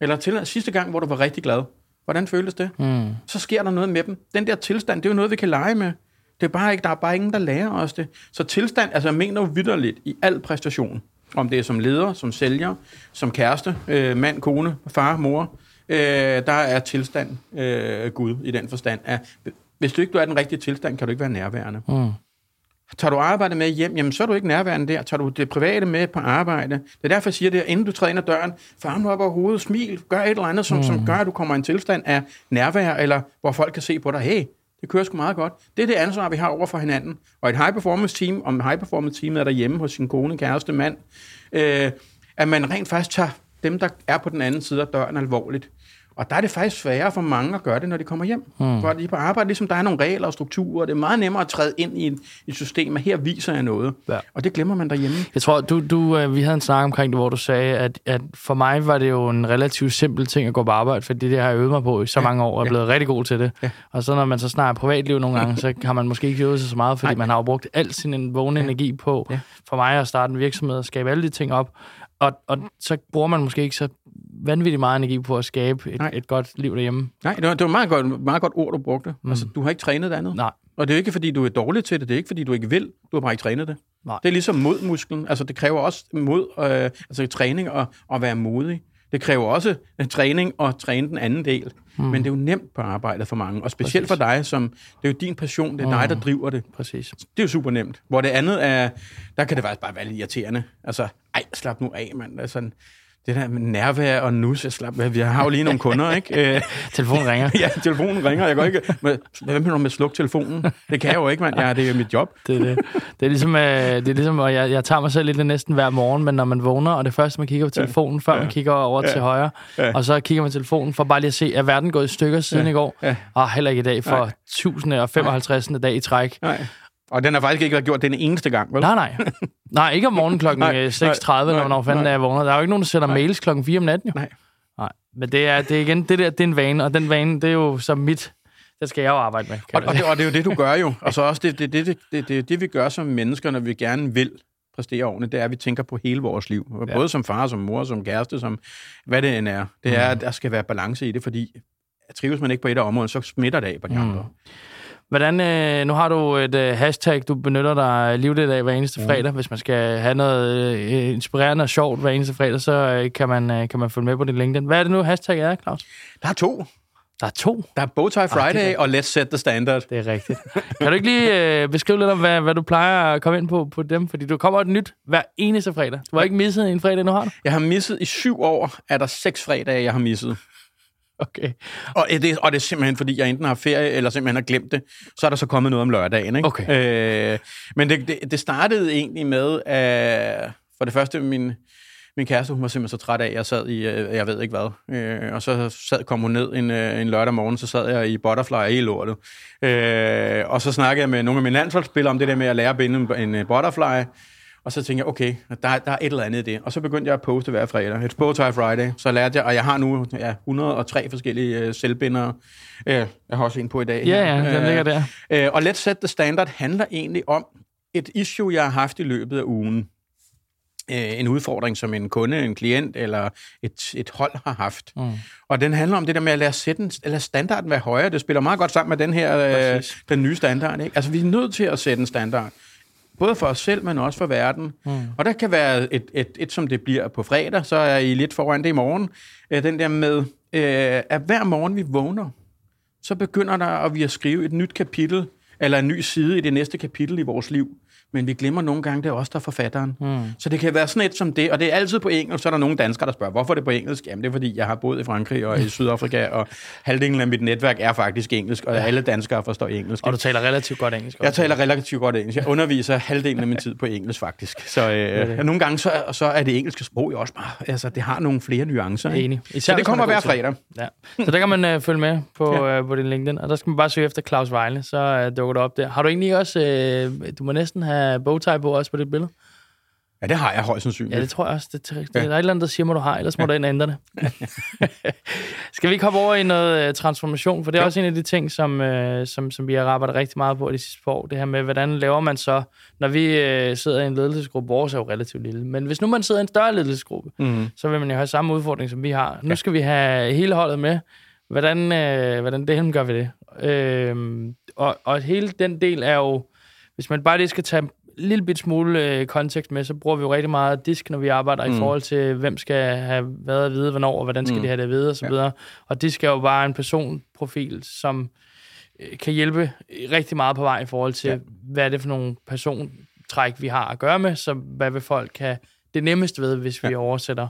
S2: Eller til sidste gang, hvor du var rigtig glad. Hvordan føltes det?
S1: Mm.
S2: Så sker der noget med dem. Den der tilstand, det er jo noget, vi kan lege med. Det er bare ikke, der er bare ingen, der lærer os det. Så tilstand, altså jeg mener jo vidderligt i al præstation. Om det er som leder, som sælger, som kæreste, øh, mand, kone, far, mor. Øh, der er tilstand øh, Gud i den forstand. At, hvis du ikke du er den rigtige tilstand, kan du ikke være nærværende.
S1: Mm.
S2: Tager du arbejde med hjem, jamen så er du ikke nærværende der. Tager du det private med på arbejde. Det er derfor, jeg siger det, at inden du træder ind ad døren, få armene op over hovedet, smil, gør et eller andet, som, mm. som gør, at du kommer i en tilstand af nærvær, eller hvor folk kan se på dig, hey, det kører sgu meget godt. Det er det ansvar, vi har over for hinanden. Og et high performance team, om high performance team er derhjemme hos sin kone, kæreste, mand, øh, at man rent faktisk tager dem, der er på den anden side af døren alvorligt. Og der er det faktisk sværere for mange at gøre det, når de kommer hjem. Mm. Hvor de er på arbejde, ligesom der er nogle regler og strukturer, og det er meget nemmere at træde ind i et, et system, at her viser jeg noget.
S1: Ja.
S2: Og det glemmer man derhjemme.
S1: Jeg tror, du, du, øh, vi havde en snak omkring det, hvor du sagde, at, at for mig var det jo en relativt simpel ting at gå på arbejde, for det, det har jeg øvet mig på i så mange år, og er
S2: ja.
S1: blevet rigtig god til det.
S2: Ja.
S1: Og så når man så snart er privatliv nogle gange, så har man måske ikke øvet sig så meget, fordi
S2: Nej.
S1: man har jo brugt al sin vågne energi på,
S2: Ja.
S1: for mig at starte en virksomhed og skabe alle de ting op. Og, og så bruger man måske ikke så vanvittigt meget energi på at skabe et,
S2: Nej.
S1: et godt liv derhjemme.
S2: Nej, det var, det var meget godt, meget godt ord, du brugte. Mm. Altså, du har ikke trænet det andet.
S1: Nej.
S2: Og det er ikke, fordi du er dårlig til det. Det er ikke, fordi du ikke vil. Du har bare ikke trænet det.
S1: Nej.
S2: Det er ligesom modmusklen. Altså, det kræver også mod, øh, altså træning og at være modig. Det kræver også en træning og træne den anden del. Mm. Men det er jo nemt på arbejdet for mange. Og specielt
S1: Præcis.
S2: for dig, som det er jo din passion. Det er mm. dig, der driver det.
S1: Præcis.
S2: Det er jo super nemt. Hvor det andet er, der kan det faktisk bare være lidt irriterende. Altså, ej, slap nu af, mand. Altså, det der med nærvær og nus, jeg slap. Vi har jo lige nogle kunder, ikke? Øh,
S1: Telefonen ringer.
S2: ja, telefonen ringer. Jeg går ikke... Med, hvad med at slukke telefonen? Det kan jeg jo ikke, mand. Ja, det er mit job.
S1: Det er det. Det er ligesom, øh, det er ligesom og jeg, jeg tager mig selv lidt næsten hver morgen, men når man vågner, og det første, man kigger på telefonen, før man kigger over til højre, og så kigger man telefonen for bare lige at se, er verden gået i stykker siden i går?
S2: Ja.
S1: Og heller ikke i dag for
S2: Nej.
S1: 1055. dag i træk.
S2: Nej. Og den har faktisk ikke været gjort den eneste gang, vel?
S1: Nej, nej. Nej, ikke om morgenen klokken
S2: Nej,
S1: øh, 6.30, eller
S2: nej,
S1: hvornår fanden
S2: nej.
S1: er jeg vågner. Der er jo ikke nogen, der sender mails klokken 4 om natten, jo.
S2: Nej.
S1: Nej. Men det er, det er igen, det der, det er en vane, og den vane, det er jo som mit, det skal jeg jo arbejde med.
S2: Og, og,
S1: man
S2: det, og det er jo det, du gør jo. Og så også det, det, det, det, det, det, det, vi gør som mennesker, når vi gerne vil præstere ordentligt, det er, at vi tænker på hele vores liv. Ja. Både som far, som mor, som kæreste, som hvad det end er. Det er, at der skal være balance i det, fordi trives man ikke på et af området, så smitter det af på de andre.
S1: Hvordan, øh, nu har du et øh, hashtag, du benytter dig livligt af hver eneste fredag. Hvis man skal have noget øh, inspirerende og sjovt hver eneste fredag, så øh, kan, man, øh, kan man følge med på din LinkedIn. Hvad er det nu, hashtag er, Claus?
S2: Der er to.
S1: Der er to?
S2: Der er Bowtie Friday ah, og Let's Set the Standard.
S1: Det er rigtigt. Kan du ikke lige øh, beskrive lidt om, hvad, hvad du plejer at komme ind på på dem? Fordi du kommer et nyt hver eneste fredag. Du har ikke misset en fredag, nu har du?
S2: Jeg har misset i syv år, er der seks fredage, jeg har misset.
S1: Okay.
S2: Og det, og det er simpelthen, fordi jeg enten har ferie, eller simpelthen har glemt det. Så er der så kommet noget om lørdagen. Ikke?
S1: Okay.
S2: Øh, men det, det, det startede egentlig med, at for det første, min, min kæreste, hun var simpelthen så træt af, at jeg sad i, øh, jeg ved ikke hvad. Øh, og så sad, kom hun ned en, øh, en lørdag morgen, så sad jeg i Butterfly i lortet. Øh, og så snakkede jeg med nogle af mine landsholdsspillere om det der med at lære at binde en, en Butterfly. Og så tænkte jeg, okay, der, der er et eller andet i det. Og så begyndte jeg at poste hver fredag. Et Bowtie Friday. Så lærte jeg, og jeg har nu ja, 103 forskellige øh, selvbindere. Øh, jeg har også en på i dag.
S1: Ja, ja, den ligger der.
S2: Øh, og Let's Set the Standard handler egentlig om et issue, jeg har haft i løbet af ugen. Øh, en udfordring, som en kunde, en klient eller et, et hold har haft. Mm. Og den handler om det der med at lade, sætte en, lade standarden være højere. Det spiller meget godt sammen med den her øh, den nye standard. Ikke? Altså, vi er nødt til at sætte en standard både for os selv, men også for verden. Mm. Og der kan være et, et, et, som det bliver på fredag, så er I lidt foran det i morgen. Øh, den der med, øh, at hver morgen vi vågner, så begynder der at vi at skrive et nyt kapitel, eller en ny side i det næste kapitel i vores liv men vi glemmer nogle gange, det er også der er forfatteren. Mm. Så det kan være sådan et som det, og det er altid på engelsk, så er der nogle danskere, der spørger, hvorfor er det på engelsk? Jamen det er, fordi jeg har boet i Frankrig og i Sydafrika, og halvdelen af mit netværk er faktisk engelsk, og ja. alle danskere forstår engelsk.
S1: Og du taler relativt godt engelsk?
S2: Også. Jeg taler relativt godt engelsk. Jeg underviser halvdelen af min tid på engelsk, faktisk. Så øh, ja, nogle gange, så, så er det engelske sprog jo også bare, altså det har nogle flere nuancer.
S1: Enig.
S2: Især, så det kommer hver fredag.
S1: Ja. Så der kan man øh, følge med på, ja. øh, på din LinkedIn, og der skal man bare søge efter Claus Vejle, så øh, dukker du op der. Har du egentlig også, øh, du må næsten have bowtie på også på det billede?
S2: Ja, det har jeg højst sandsynligt.
S1: Ja, det tror jeg også. Det, det, ja. det er et eller andet, der siger mig, du har, ellers må ja. du ind ændre det. Skal vi ikke hoppe over i noget uh, transformation? For det er ja. også en af de ting, som, uh, som, som vi har arbejdet rigtig meget på de sidste år. Det her med, hvordan laver man så, når vi uh, sidder i en ledelsesgruppe, vores er jo relativt lille, men hvis nu man sidder i en større ledelsesgruppe, mm. så vil man jo have samme udfordring, som vi har. Nu ja. skal vi have hele holdet med. Hvordan, uh, hvordan det gør vi det? Uh, og, og hele den del er jo, hvis man bare lige skal tage lille bit smule øh, kontekst med, så bruger vi jo rigtig meget disk, når vi arbejder mm. i forhold til, hvem skal have hvad at vide, hvornår, og hvordan skal mm. de have det at vide, og så ja. videre. Og disk er jo bare en personprofil, som øh, kan hjælpe rigtig meget på vej i forhold til, ja. hvad er det for nogle persontræk, vi har at gøre med, så hvad vil folk have det nemmeste ved, hvis vi ja. oversætter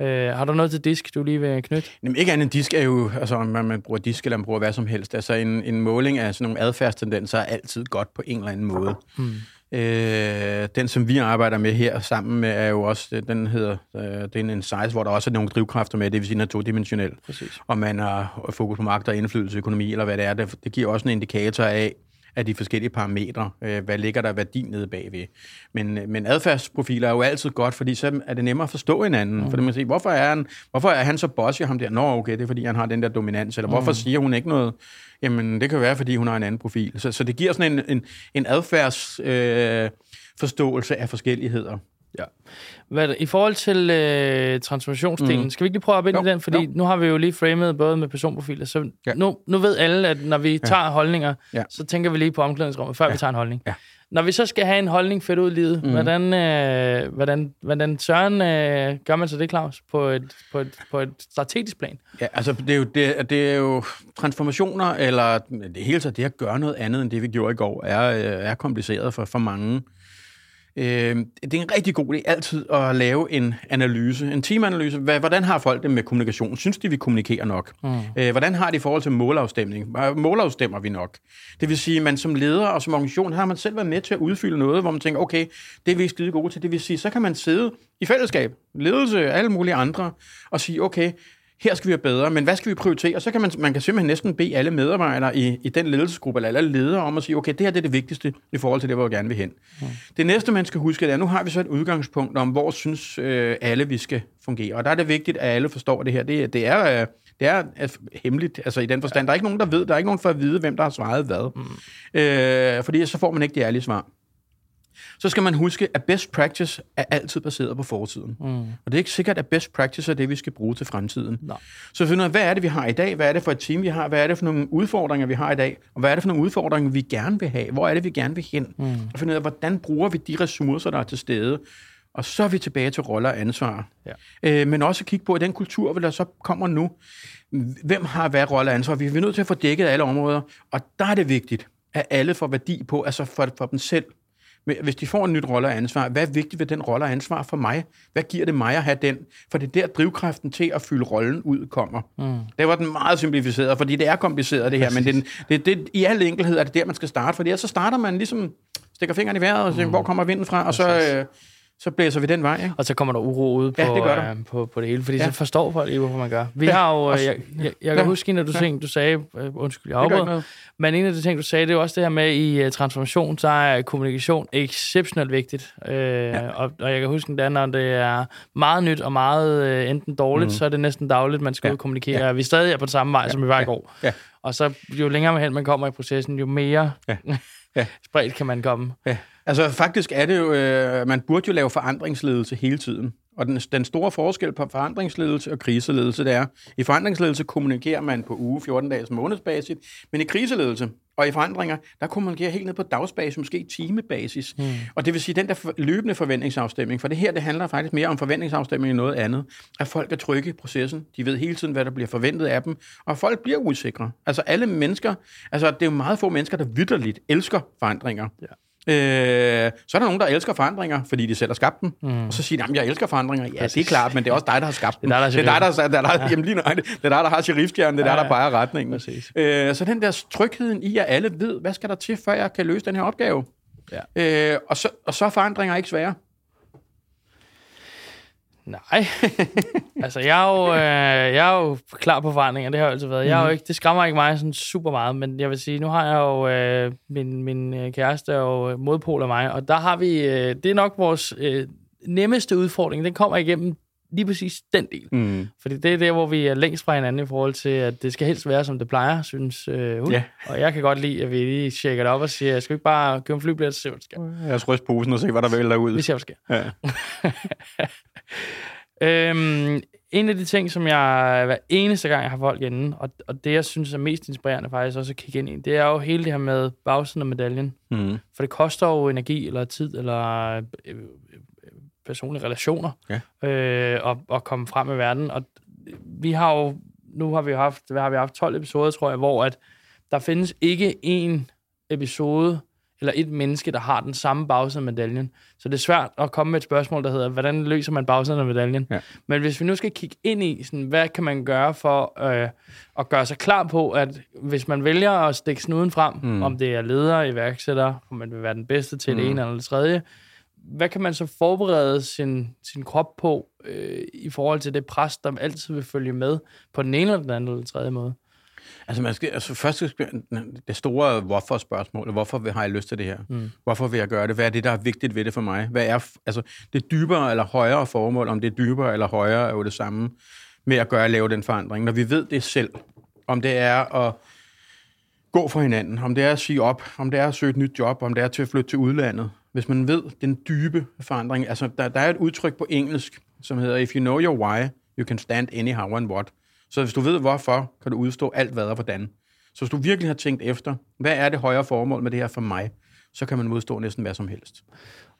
S1: Uh, har du noget til disk, du lige vil knytte?
S2: Jamen, ikke andet disk er jo, altså om man bruger disk eller man bruger hvad som helst. Altså en, en måling af sådan nogle adfærdstendenser er altid godt på en eller anden måde. Mm. Øh, den, som vi arbejder med her sammen med, er jo også, den hedder, øh, det er en size, hvor der også er nogle drivkræfter med, det vil sige, den er todimensionel. Præcis. Og man har fokus på magt og indflydelse, økonomi, eller hvad det er. Det, det giver også en indikator af, af de forskellige parametre. Øh, hvad ligger der værdi nede bagved? Men, men adfærdsprofiler er jo altid godt, fordi så er det nemmere at forstå hinanden. Mm. For man siger, hvorfor er, han, hvorfor er han så bossy ham der? Nå, okay, det er fordi, han har den der dominans. Eller mm. hvorfor siger hun ikke noget? Jamen, det kan være, fordi hun har en anden profil. Så, så det giver sådan en, en, en adfærdsforståelse øh, forståelse af forskelligheder.
S1: Ja. Hvad, I forhold til øh, transformationsdelen, mm. skal vi ikke lige prøve at ind i den? Fordi jo. nu har vi jo lige framet både med personprofiler, så ja. nu, nu ved alle, at når vi tager ja. holdninger, ja. så tænker vi lige på omklædningsrummet, før ja. vi tager en holdning. Ja. Når vi så skal have en holdning fedt ud i livet, mm. hvordan, øh, hvordan, hvordan søren øh, gør man så det, Claus, på et, på, et, på et strategisk plan?
S2: Ja, altså det er jo, det, det er jo transformationer, eller det hele taget det at gøre noget andet, end det vi gjorde i går, er, øh, er kompliceret for, for mange. Øh, det er en rigtig god idé altid at lave en analyse, en teamanalyse. Hvordan har folk det med kommunikation? Synes de, vi kommunikerer nok? Mm. Øh, hvordan har de i forhold til målafstemning? Målafstemmer vi nok? Det vil sige, at man som leder og som organisation har man selv været med til at udfylde noget, hvor man tænker, okay, det er vi skide gode til. Det vil sige, så kan man sidde i fællesskab, ledelse, alle mulige andre, og sige, okay, her skal vi være bedre, men hvad skal vi prioritere? Og så kan man, man kan simpelthen næsten bede alle medarbejdere i, i den ledelsesgruppe, eller alle ledere om at sige, okay, det her det er det vigtigste i forhold til det, hvor vi gerne vil hen. Ja. Det næste, man skal huske, er, at nu har vi så et udgangspunkt om, hvor synes øh, alle, vi skal fungere. Og der er det vigtigt, at alle forstår det her. Det, det er... Øh, det er hemmeligt, altså i den forstand. Der er ikke nogen, der ved, der er ikke nogen for at vide, hvem der har svaret hvad. Mm. Øh, fordi så får man ikke de ærlige svar. Så skal man huske, at best practice er altid baseret på fortiden. Mm. Og det er ikke sikkert, at best practice er det, vi skal bruge til fremtiden.
S1: Nej.
S2: Så finder ud af, hvad er det, vi har i dag? Hvad er det for et team, vi har? Hvad er det for nogle udfordringer, vi har i dag? Og hvad er det for nogle udfordringer, vi gerne vil have? Hvor er det, vi gerne vil hen? Mm. Og finde ud af, hvordan bruger vi de ressourcer, der er til stede? Og så er vi tilbage til roller og ansvar.
S1: Ja.
S2: Øh, men også kigge på, at den kultur, der så kommer nu, hvem har hvad rolle og ansvar? Vi er nødt til at få dækket alle områder, og der er det vigtigt, at alle får værdi på, altså for, for dem selv. Men hvis de får en nyt rolle og ansvar, hvad er vigtigt ved den rolle og ansvar for mig? Hvad giver det mig at have den? For det er der drivkraften til at fylde rollen ud kommer. Mm. Det var den meget simplificeret, fordi det er kompliceret det her, Præcis. men det, det, det, i al enkelhed er det der, man skal starte, fordi så starter man ligesom, stikker fingrene i vejret og siger, mm. hvor kommer vinden fra, og så... Øh, så blæser vi den vej, ikke?
S1: Og så kommer der uro ud på, ja, det, gør. Øh, på, på det hele, fordi ja. så forstår folk ikke, hvorfor man gør. Vi ja, har jo, øh, jeg, jeg, jeg kan ja. huske en af du, ja. ting, du sagde, uh, undskyld, jeg afbrød, men en af de ting, du sagde, det er også det her med, i uh, transformation, så er kommunikation exceptionelt vigtigt. Uh, ja. og, og jeg kan huske, at når det er meget nyt og meget uh, enten dårligt, mm. så er det næsten dagligt, man skal ja. ud og kommunikere. Ja. Vi stadig er på den samme vej, ja. som vi var ja. i går. Ja. Og så jo længere hen man kommer i processen, jo mere ja. Ja. spredt kan man komme.
S2: Ja. Altså faktisk er det jo, øh, man burde jo lave forandringsledelse hele tiden. Og den, den store forskel på forandringsledelse og kriseledelse, det er, i forandringsledelse kommunikerer man på uge, 14-dages månedsbasis, men i kriseledelse og i forandringer, der kommunikerer helt ned på dagsbasis, måske timebasis. Hmm. Og det vil sige, den der løbende forventningsafstemning, for det her, det handler faktisk mere om forventningsafstemning end noget andet, at folk er trygge i processen, de ved hele tiden, hvad der bliver forventet af dem, og folk bliver usikre. Altså alle mennesker, altså det er jo meget få mennesker, der vidderligt elsker forandringer. Ja. Øh, så er der nogen, der elsker forandringer, fordi de selv har skabt dem. Mm. Og så siger de, jeg elsker forandringer. Ja, det er klart, men det er også dig, der har skabt dem. Det er dig, der, det er dig, der, der, der, jamen, lige det er dig, der har sheriffstjernen, det er ja, dig, der peger retningen. Øh, så den der trygheden i, at alle ved, hvad skal der til, før jeg kan løse den her opgave. Ja. Øh, og, så, og så er forandringer ikke svære.
S1: Nej. altså, jeg er, jo, øh, jeg er jo klar på forandringer, det har jeg altid været. Jeg er jo mhm. ikke, det skræmmer ikke mig sådan super meget, men jeg vil sige, nu har jeg jo øh, min, min øh, kæreste og modpol af mig, og der har vi, øh, det er nok vores øh, nemmeste udfordring, den kommer igennem lige præcis den del. Mm. Fordi det er der, hvor vi er længst fra hinanden i forhold til, at det skal helst være, som det plejer, synes øh, hun. Yeah. Og jeg kan godt lide, at vi lige tjekker det op og siger, skal vi ikke bare købe en flybillet og se, hvad der sker?
S2: Jeg skal ryste posen og se, hvad der vælger ud.
S1: Vi ser, hvad der sker. Ja. øhm, en af de ting, som jeg hver eneste gang, jeg har folk inden, og, og det, jeg synes er mest inspirerende faktisk også at kigge ind i, det er jo hele det her med bagsiden af medaljen. Mm. For det koster jo energi, eller tid, eller øh, personlige relationer ja. øh, og, og komme frem i verden. Og vi har jo, nu har vi haft, hvad har vi haft 12 episoder, tror jeg, hvor at der findes ikke en episode eller et menneske, der har den samme bagside af medaljen. Så det er svært at komme med et spørgsmål, der hedder, hvordan løser man bagsiden af medaljen? Ja. Men hvis vi nu skal kigge ind i, sådan, hvad kan man gøre for øh, at gøre sig klar på, at hvis man vælger at stikke snuden frem, mm. om det er leder, iværksætter, om man vil være den bedste til mm. det ene eller det tredje, hvad kan man så forberede sin, sin krop på øh, i forhold til det pres, der altid vil følge med på den ene eller den anden eller den tredje måde?
S2: Altså, man skal, altså først skal det store hvorfor-spørgsmål. Hvorfor har jeg lyst til det her? Mm. Hvorfor vil jeg gøre det? Hvad er det, der er vigtigt ved det for mig? Hvad er altså, det dybere eller højere formål? Om det er dybere eller højere, er jo det samme med at gøre at lave den forandring. Når vi ved det selv, om det er at gå for hinanden, om det er at sige op, om det er at søge et nyt job, om det er til at flytte til udlandet, hvis man ved den dybe forandring, altså der, der er et udtryk på engelsk, som hedder, if you know your why, you can stand anyhow and what. Så hvis du ved hvorfor, kan du udstå alt hvad og hvordan. Så hvis du virkelig har tænkt efter, hvad er det højere formål med det her for mig, så kan man modstå næsten hvad som helst.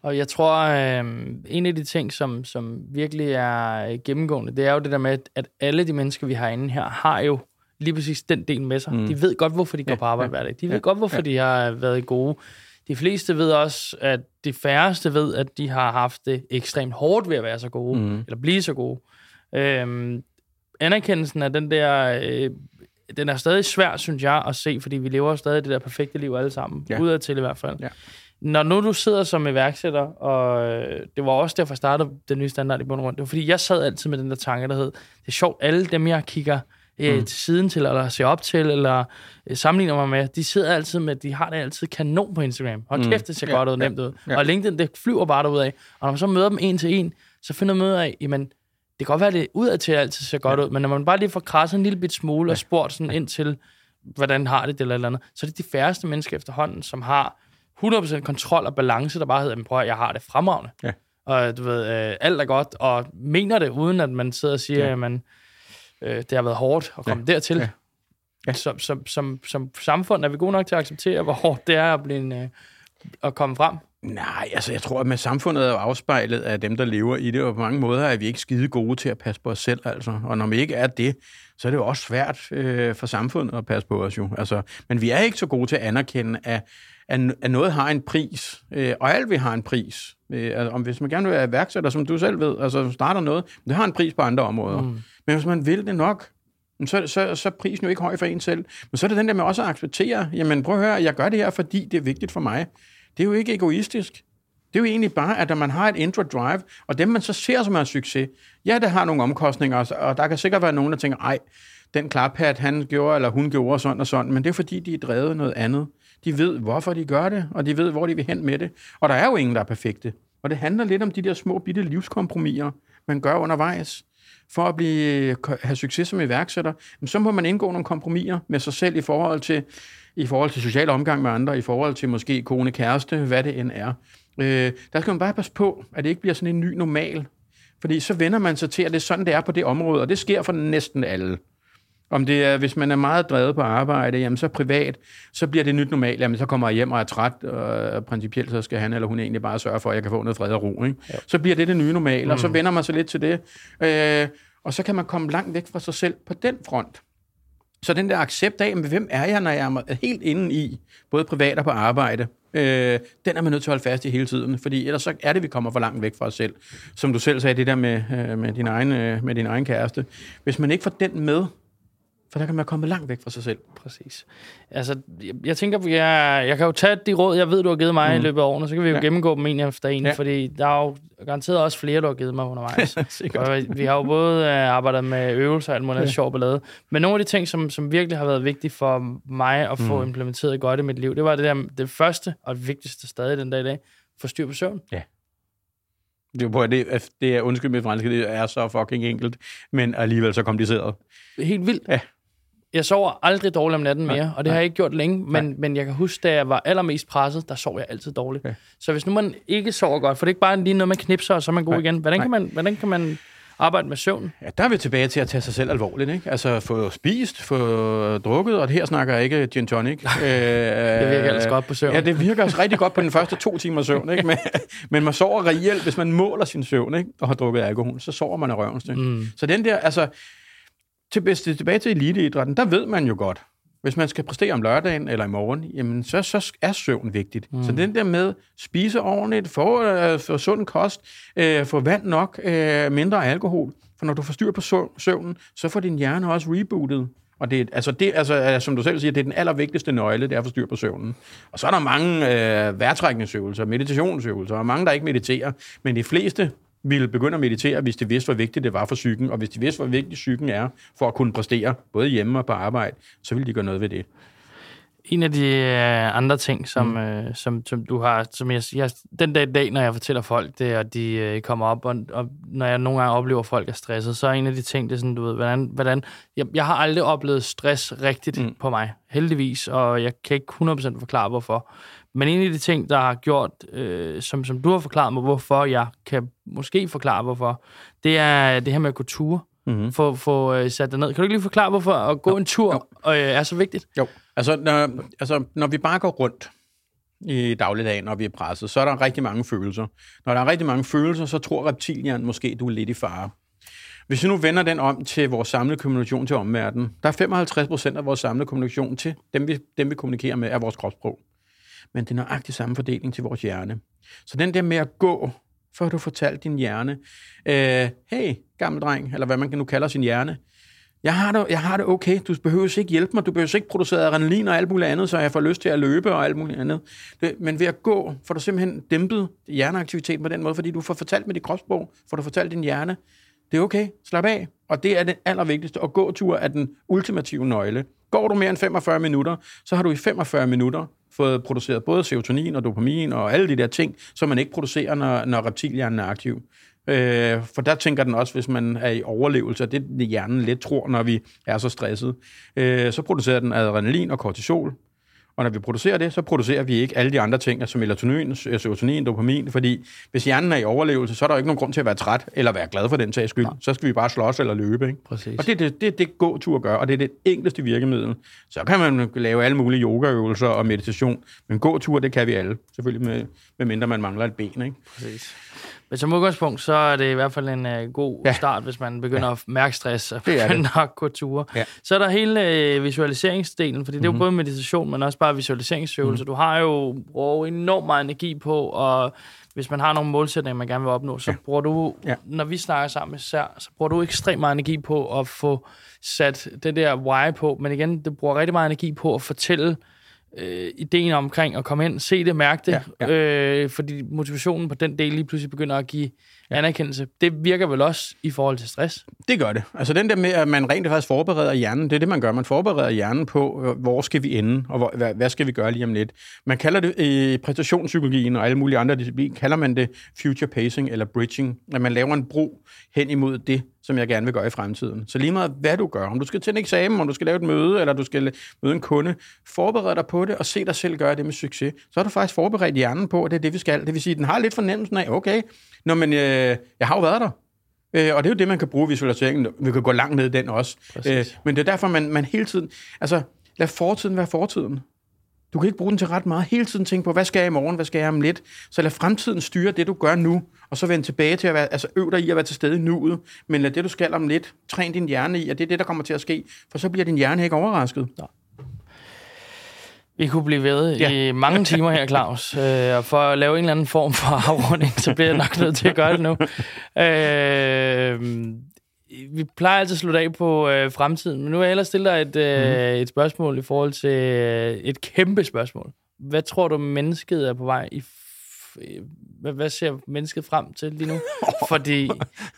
S1: Og jeg tror, øh, en af de ting, som, som virkelig er gennemgående, det er jo det der med, at alle de mennesker, vi har inde her, har jo lige præcis den del med sig. Mm. De ved godt, hvorfor de går ja, på arbejde ja, hver dag. De ved ja, godt, hvorfor ja. de har været gode. De fleste ved også, at de færreste ved, at de har haft det ekstremt hårdt ved at være så gode, mm. eller blive så gode. Øhm, anerkendelsen af den der, øh, den er stadig svær, synes jeg, at se, fordi vi lever stadig det der perfekte liv alle sammen, ja. udadtil i hvert fald. Ja. Når nu du sidder som iværksætter, og øh, det var også derfor, jeg startede den nye standard i bund og grund, det var fordi, jeg sad altid med den der tanke, der hed, det er sjovt, alle dem, jeg kigger øh, mm. til siden til, eller ser op til, eller øh, sammenligner mig med, de sidder altid med, de har det altid kanon på Instagram. Og mm. kæft, det ser ja, godt ud, nemt ja, ud. Ja. Og LinkedIn, det flyver bare derud af. Og når man så møder dem en til en, så finder man ud af, jamen, det kan godt være, at det udad til altid ser godt ja. ud, men når man bare lige får krasset en lille bit smule ja. og spurgt sådan ind til, hvordan har det det eller, eller andet, så er det de færreste mennesker efterhånden, som har 100% kontrol og balance, der bare hedder, "Men prøv at, jeg har det fremragende.
S2: Ja.
S1: Og du ved, øh, alt er godt, og mener det, uden at man sidder og siger,
S2: Ja.
S1: ja. Øh, det har været hårdt at komme ja. dertil.
S2: Ja.
S1: Ja. Som, som, som, som samfund er vi gode nok til at acceptere, hvor hårdt det er at, blive en, øh, at komme frem.
S2: Nej, altså jeg tror, at med samfundet er jo afspejlet af dem, der lever i det, og på mange måder er vi ikke skide gode til at passe på os selv, altså. Og når vi ikke er det, så er det jo også svært øh, for samfundet at passe på os jo. Altså, men vi er ikke så gode til at anerkende, at, at, at noget har en pris, øh, og alt vi har en pris. Øh, altså, om hvis man gerne vil være iværksætter, som du selv ved, altså starter noget, det har en pris på andre områder. Mm. Men hvis man vil det nok, så, så, så er prisen jo ikke høj for en selv. Men så er det den der med også at acceptere, jamen prøv at høre, jeg gør det her, fordi det er vigtigt for mig. Det er jo ikke egoistisk. Det er jo egentlig bare, at når man har et intro drive, og dem man så ser som en succes, ja, det har nogle omkostninger, og der kan sikkert være nogen, der tænker, ej, den klaphat, han gjorde, eller hun gjorde sådan og sådan, men det er fordi, de er drevet noget andet. De ved, hvorfor de gør det, og de ved, hvor de vil hen med det. Og der er jo ingen, der er perfekte. Og det handler lidt om de der små, bitte livskompromiser, man gør undervejs. For at blive, have succes som iværksætter, så må man indgå nogle kompromiser med sig selv i forhold til i forhold til social omgang med andre, i forhold til måske kone, kæreste, hvad det end er. Øh, der skal man bare passe på, at det ikke bliver sådan en ny normal. Fordi så vender man sig til, at det er sådan, det er på det område, og det sker for næsten alle. Om det er, hvis man er meget drevet på arbejde, jamen så privat, så bliver det nyt normalt. Jamen så kommer jeg hjem og er træt, og principielt så skal han eller hun egentlig bare sørge for, at jeg kan få noget fred og ro. Ikke? Ja. Så bliver det det nye normale, mm. og så vender man sig lidt til det. Øh, og så kan man komme langt væk fra sig selv på den front. Så den der accept af, men hvem er jeg, når jeg er helt inde i, både privat og på arbejde, øh, den er man nødt til at holde fast i hele tiden, fordi ellers så er det, vi kommer for langt væk fra os selv. Som du selv sagde, det der med, øh, med, din egen, øh, med din egen kæreste. Hvis man ikke får den med, for der kan man komme langt væk fra sig selv.
S1: Præcis. Altså, jeg, jeg tænker, jeg, jeg kan jo tage de råd, jeg ved, du har givet mig mm. i løbet af årene, så kan vi jo
S2: Ja.
S1: ja. gennemgå dem en efter en,
S2: Ja.
S1: ja. fordi der er jo garanteret også flere, du har givet mig undervejs. Og vi har jo både øh, arbejdet med øvelser og alt muligt
S2: Ja.
S1: ja. sjov ballade. Men nogle af de ting, som, som virkelig har været vigtige for mig at få
S2: Mm.
S1: implementeret godt i mit liv, det var det der, det første og det vigtigste stadig den dag i dag, få styr på søvn.
S2: Det er, det, det er, undskyld mit franske, det er så fucking enkelt, men alligevel så kompliceret.
S1: Helt vildt.
S2: Ja.
S1: Jeg sover aldrig dårligt om natten
S2: Nej,
S1: mere, og det
S2: nej.
S1: har jeg ikke gjort længe, men,
S2: Nej.
S1: men jeg kan huske, da jeg var allermest presset, der sov jeg altid dårligt.
S2: Ja.
S1: Så hvis nu man ikke sover godt, for det er ikke bare lige noget, man knipser, og så er man god
S2: Nej,
S1: igen. Hvordan
S2: nej.
S1: kan, man, hvordan kan man arbejde med søvn?
S2: Ja, der er vi tilbage til at tage sig selv alvorligt, ikke? Altså få spist, få drukket, og her snakker jeg ikke gin tonic. det
S1: Det virker ellers godt på søvn.
S2: Ja, det virker også rigtig godt på den første to timer søvn, ikke? Men, men man sover reelt, hvis man måler sin søvn, ikke? Og har drukket alkohol, så sover man af røven. Mm. Så den der, altså, til, hvis det er tilbage til eliteidrætten, der ved man jo godt, hvis man skal præstere om lørdagen eller i morgen, jamen så, så er søvn vigtigt. Mm. Så den der med spise ordentligt, få, øh, få sund kost, øh, få vand nok, øh, mindre alkohol. For når du får styr på søv- søvnen, så får din hjerne også rebootet. Og det, altså det, altså, øh, som du selv siger, det er den allervigtigste nøgle, det er at få styr på søvnen. Og så er der mange øh, vejrtrækningsøvelser, meditationsøvelser, og mange, der ikke mediterer. Men de fleste ville begynde at meditere, hvis de vidste, hvor vigtigt det var for psyken, og hvis de vidste, hvor vigtigt psyken er for at kunne præstere, både hjemme og på arbejde, så ville de gøre noget ved det.
S1: En af de øh, andre ting, som, mm. øh, som, som du har, som jeg, jeg, den dag i dag, når jeg fortæller folk det, og de øh, kommer op, og, og når jeg nogle gange oplever, at folk er stresset, så er en af de ting, det er sådan, du ved, hvordan, hvordan jeg, jeg har aldrig oplevet stress rigtigt
S2: mm.
S1: på mig, heldigvis, og jeg kan ikke 100% forklare, hvorfor. Men en af de ting, der har gjort, øh, som, som du har forklaret mig, hvorfor jeg kan måske forklare, hvorfor, det er det her med at gå ture.
S2: Mm-hmm.
S1: Få, få øh, sat dig ned. Kan du ikke lige forklare, hvorfor at gå en tur øh, er så vigtigt?
S2: Jo, altså når, altså når vi bare går rundt i dagligdagen, når vi er presset, så er der rigtig mange følelser. Når der er rigtig mange følelser, så tror reptilhjernen måske, du er lidt i fare. Hvis vi nu vender den om til vores samlede kommunikation til omverdenen, der er 55 procent af vores samlede kommunikation til dem vi, dem, vi kommunikerer med, er vores kropssprog. Men det er nøjagtig samme fordeling til vores hjerne. Så den der med at gå, for du fortalt din hjerne, øh, hey, gammel dreng, eller hvad man nu kalder sin hjerne, jeg har, det, jeg har det okay. Du behøver ikke hjælpe mig. Du behøver ikke producere adrenalin og alt muligt andet, så jeg får lyst til at løbe og alt muligt andet. Det, men ved at gå, får du simpelthen dæmpet hjerneaktiviteten på den måde, fordi du får fortalt med dit kropssprog, får du fortalt din hjerne, det er okay, slap af. Og det er det allervigtigste. Og gåtur er den ultimative nøgle. Går du mere end 45 minutter, så har du i 45 minutter fået produceret både serotonin og dopamin og alle de der ting, som man ikke producerer, når, når reptilhjernen er aktiv. Øh, for der tænker den også, hvis man er i overlevelse, og det er det, hjernen lidt tror, når vi er så stresset, øh, så producerer den adrenalin og kortisol, og når vi producerer det, så producerer vi ikke alle de andre ting, som melatonin, serotonin, dopamin, fordi hvis hjernen er i overlevelse, så er der jo ikke nogen grund til at være træt eller være glad for den sags skyld. Ja. Så skal vi bare slås eller løbe. Ikke?
S1: Præcis.
S2: Og det er det, det, det gåtur gør, og det er det enkleste virkemiddel. Så kan man lave alle mulige yogaøvelser og meditation, men gåtur, det kan vi alle. Selvfølgelig med, med mindre man mangler et ben. Ikke?
S1: Præcis. Men som udgangspunkt, så er det i hvert fald en uh, god ja. start, hvis man begynder ja. at mærke stress og begynder at gå ture. Ja. Så er der hele uh, visualiseringsdelen, fordi det er jo mm-hmm. både meditation, men også bare visualiseringsøvelser. Mm-hmm. Du har jo brugt enormt meget energi på, og hvis man har nogle målsætninger, man gerne vil opnå, så ja. bruger du, ja. når vi snakker sammen især, så bruger du ekstremt meget energi på at få sat det der why på. Men igen, det bruger rigtig meget energi på at fortælle, øh, ideen omkring at komme ind, se det, mærke det, ja, ja. Øh, fordi motivationen på den del lige pludselig begynder at give ja. anerkendelse. Det virker vel også i forhold til stress?
S2: Det gør det. Altså den der med, at man rent faktisk forbereder hjernen, det er det, man gør. Man forbereder hjernen på, øh, hvor skal vi ende, og hvor, hvad, hvad skal vi gøre lige om lidt. Man kalder det i præstationspsykologien og alle mulige andre discipliner, kalder man det future pacing eller bridging, at man laver en bro hen imod det, som jeg gerne vil gøre i fremtiden. Så lige meget hvad du gør, om du skal til en eksamen, om du skal lave et møde, eller du skal møde en kunde, forbered dig på det, og se dig selv gøre det med succes. Så har du faktisk forberedt hjernen på, at det er det, vi skal. Det vil sige, at den har lidt fornemmelsen af, okay, Nå, men øh, jeg har jo været der. Øh, og det er jo det, man kan bruge visualiseringen. Vi kan gå langt ned i den også. Øh, men det er derfor, man, man hele tiden... Altså, lad fortiden være fortiden. Du kan ikke bruge den til ret meget. Hele tiden tænke på, hvad skal jeg i morgen, hvad skal jeg om lidt? Så lad fremtiden styre det, du gør nu, og så vend tilbage til at være, altså øv dig i at være til stede i nuet, men lad det, du skal om lidt, træn din hjerne i, og det er det, der kommer til at ske, for så bliver din hjerne ikke overrasket. Ja.
S1: Vi kunne blive ved ja. i mange timer her, Claus. Øh, og for at lave en eller anden form for afrunding, så bliver jeg nok nødt til at gøre det nu. Øh, vi plejer altid at slutte af på øh, fremtiden, men nu vil jeg ellers stille dig et, øh, mm. et spørgsmål i forhold til øh, et kæmpe spørgsmål. Hvad tror du, mennesket er på vej i hvad, hvad ser mennesket frem til lige nu? Fordi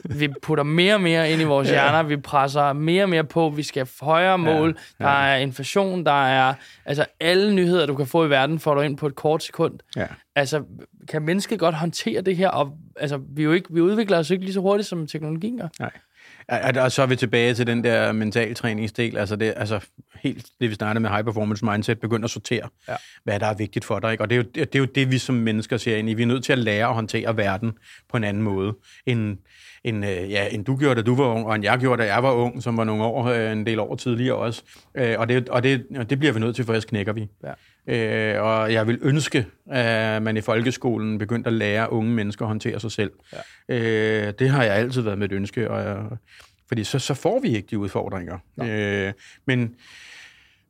S1: vi putter mere og mere ind i vores ja. hjerner, vi presser mere og mere på, vi skal have højere mål, ja. Ja. der er inflation, der er altså alle nyheder, du kan få i verden, får du ind på et kort sekund. Ja. Altså, kan mennesket godt håndtere det her? Og, altså, vi, jo ikke, vi udvikler os ikke lige så hurtigt, som teknologien gør.
S2: Nej. Og så er vi tilbage til den der mentaltræningsdel, altså det, altså helt det, vi startede med high performance mindset, begynder at sortere, ja. hvad der er vigtigt for dig. Ikke? Og det er, jo, det er jo det, vi som mennesker ser ind i. Vi er nødt til at lære at håndtere verden på en anden måde, end, end, øh, ja, end du gjorde, da du var ung, og end jeg gjorde, da jeg var ung, som var nogle år, øh, en del år tidligere også. Øh, og det, og det, og det bliver vi nødt til, for ellers knækker vi. Ja. Øh, og jeg vil ønske, at man i folkeskolen begyndte at lære unge mennesker at håndtere sig selv. Ja. Øh, det har jeg altid været med et ønske, og jeg, fordi så, så får vi ikke de udfordringer. Ja. Øh, men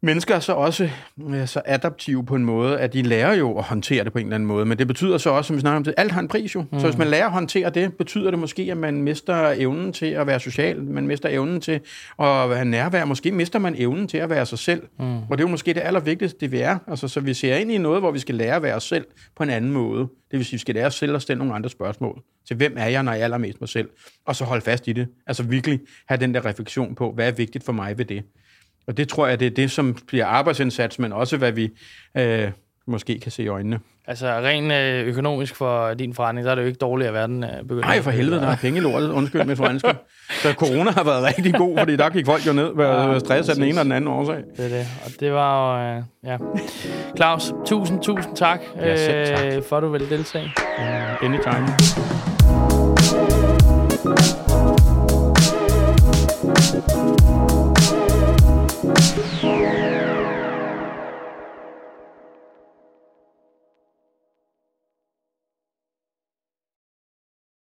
S2: mennesker er så også øh, så adaptive på en måde, at de lærer jo at håndtere det på en eller anden måde. Men det betyder så også, som vi snakker om det, alt har en pris jo. Mm. Så hvis man lærer at håndtere det, betyder det måske, at man mister evnen til at være social. Man mister evnen til at være nærvær. Måske mister man evnen til at være sig selv. Mm. Og det er jo måske det allervigtigste, det vi er. Altså, så vi ser ind i noget, hvor vi skal lære at være os selv på en anden måde. Det vil sige, vi skal lære os selv at stille nogle andre spørgsmål. Til hvem er jeg, når jeg er allermest mig selv? Og så holde fast i det. Altså virkelig have den der refleksion på, hvad er vigtigt for mig ved det. Og det tror jeg, det er det, som bliver arbejdsindsats, men også hvad vi øh, måske kan se i øjnene.
S1: Altså rent øh, økonomisk for din forretning, så er det jo ikke dårligt, at verden er begyndt
S2: Nej, for helvede, der er penge lortet. Undskyld med franske. Så corona har været rigtig god, fordi der gik folk jo ned ved ja, stress af den ene og den anden årsag.
S1: Det er det. Og det var jo, øh, ja. Claus, tusind, tusind tak, ja, selv tak. Øh, for at du ville deltage.
S2: Anytime. Thank you. Thank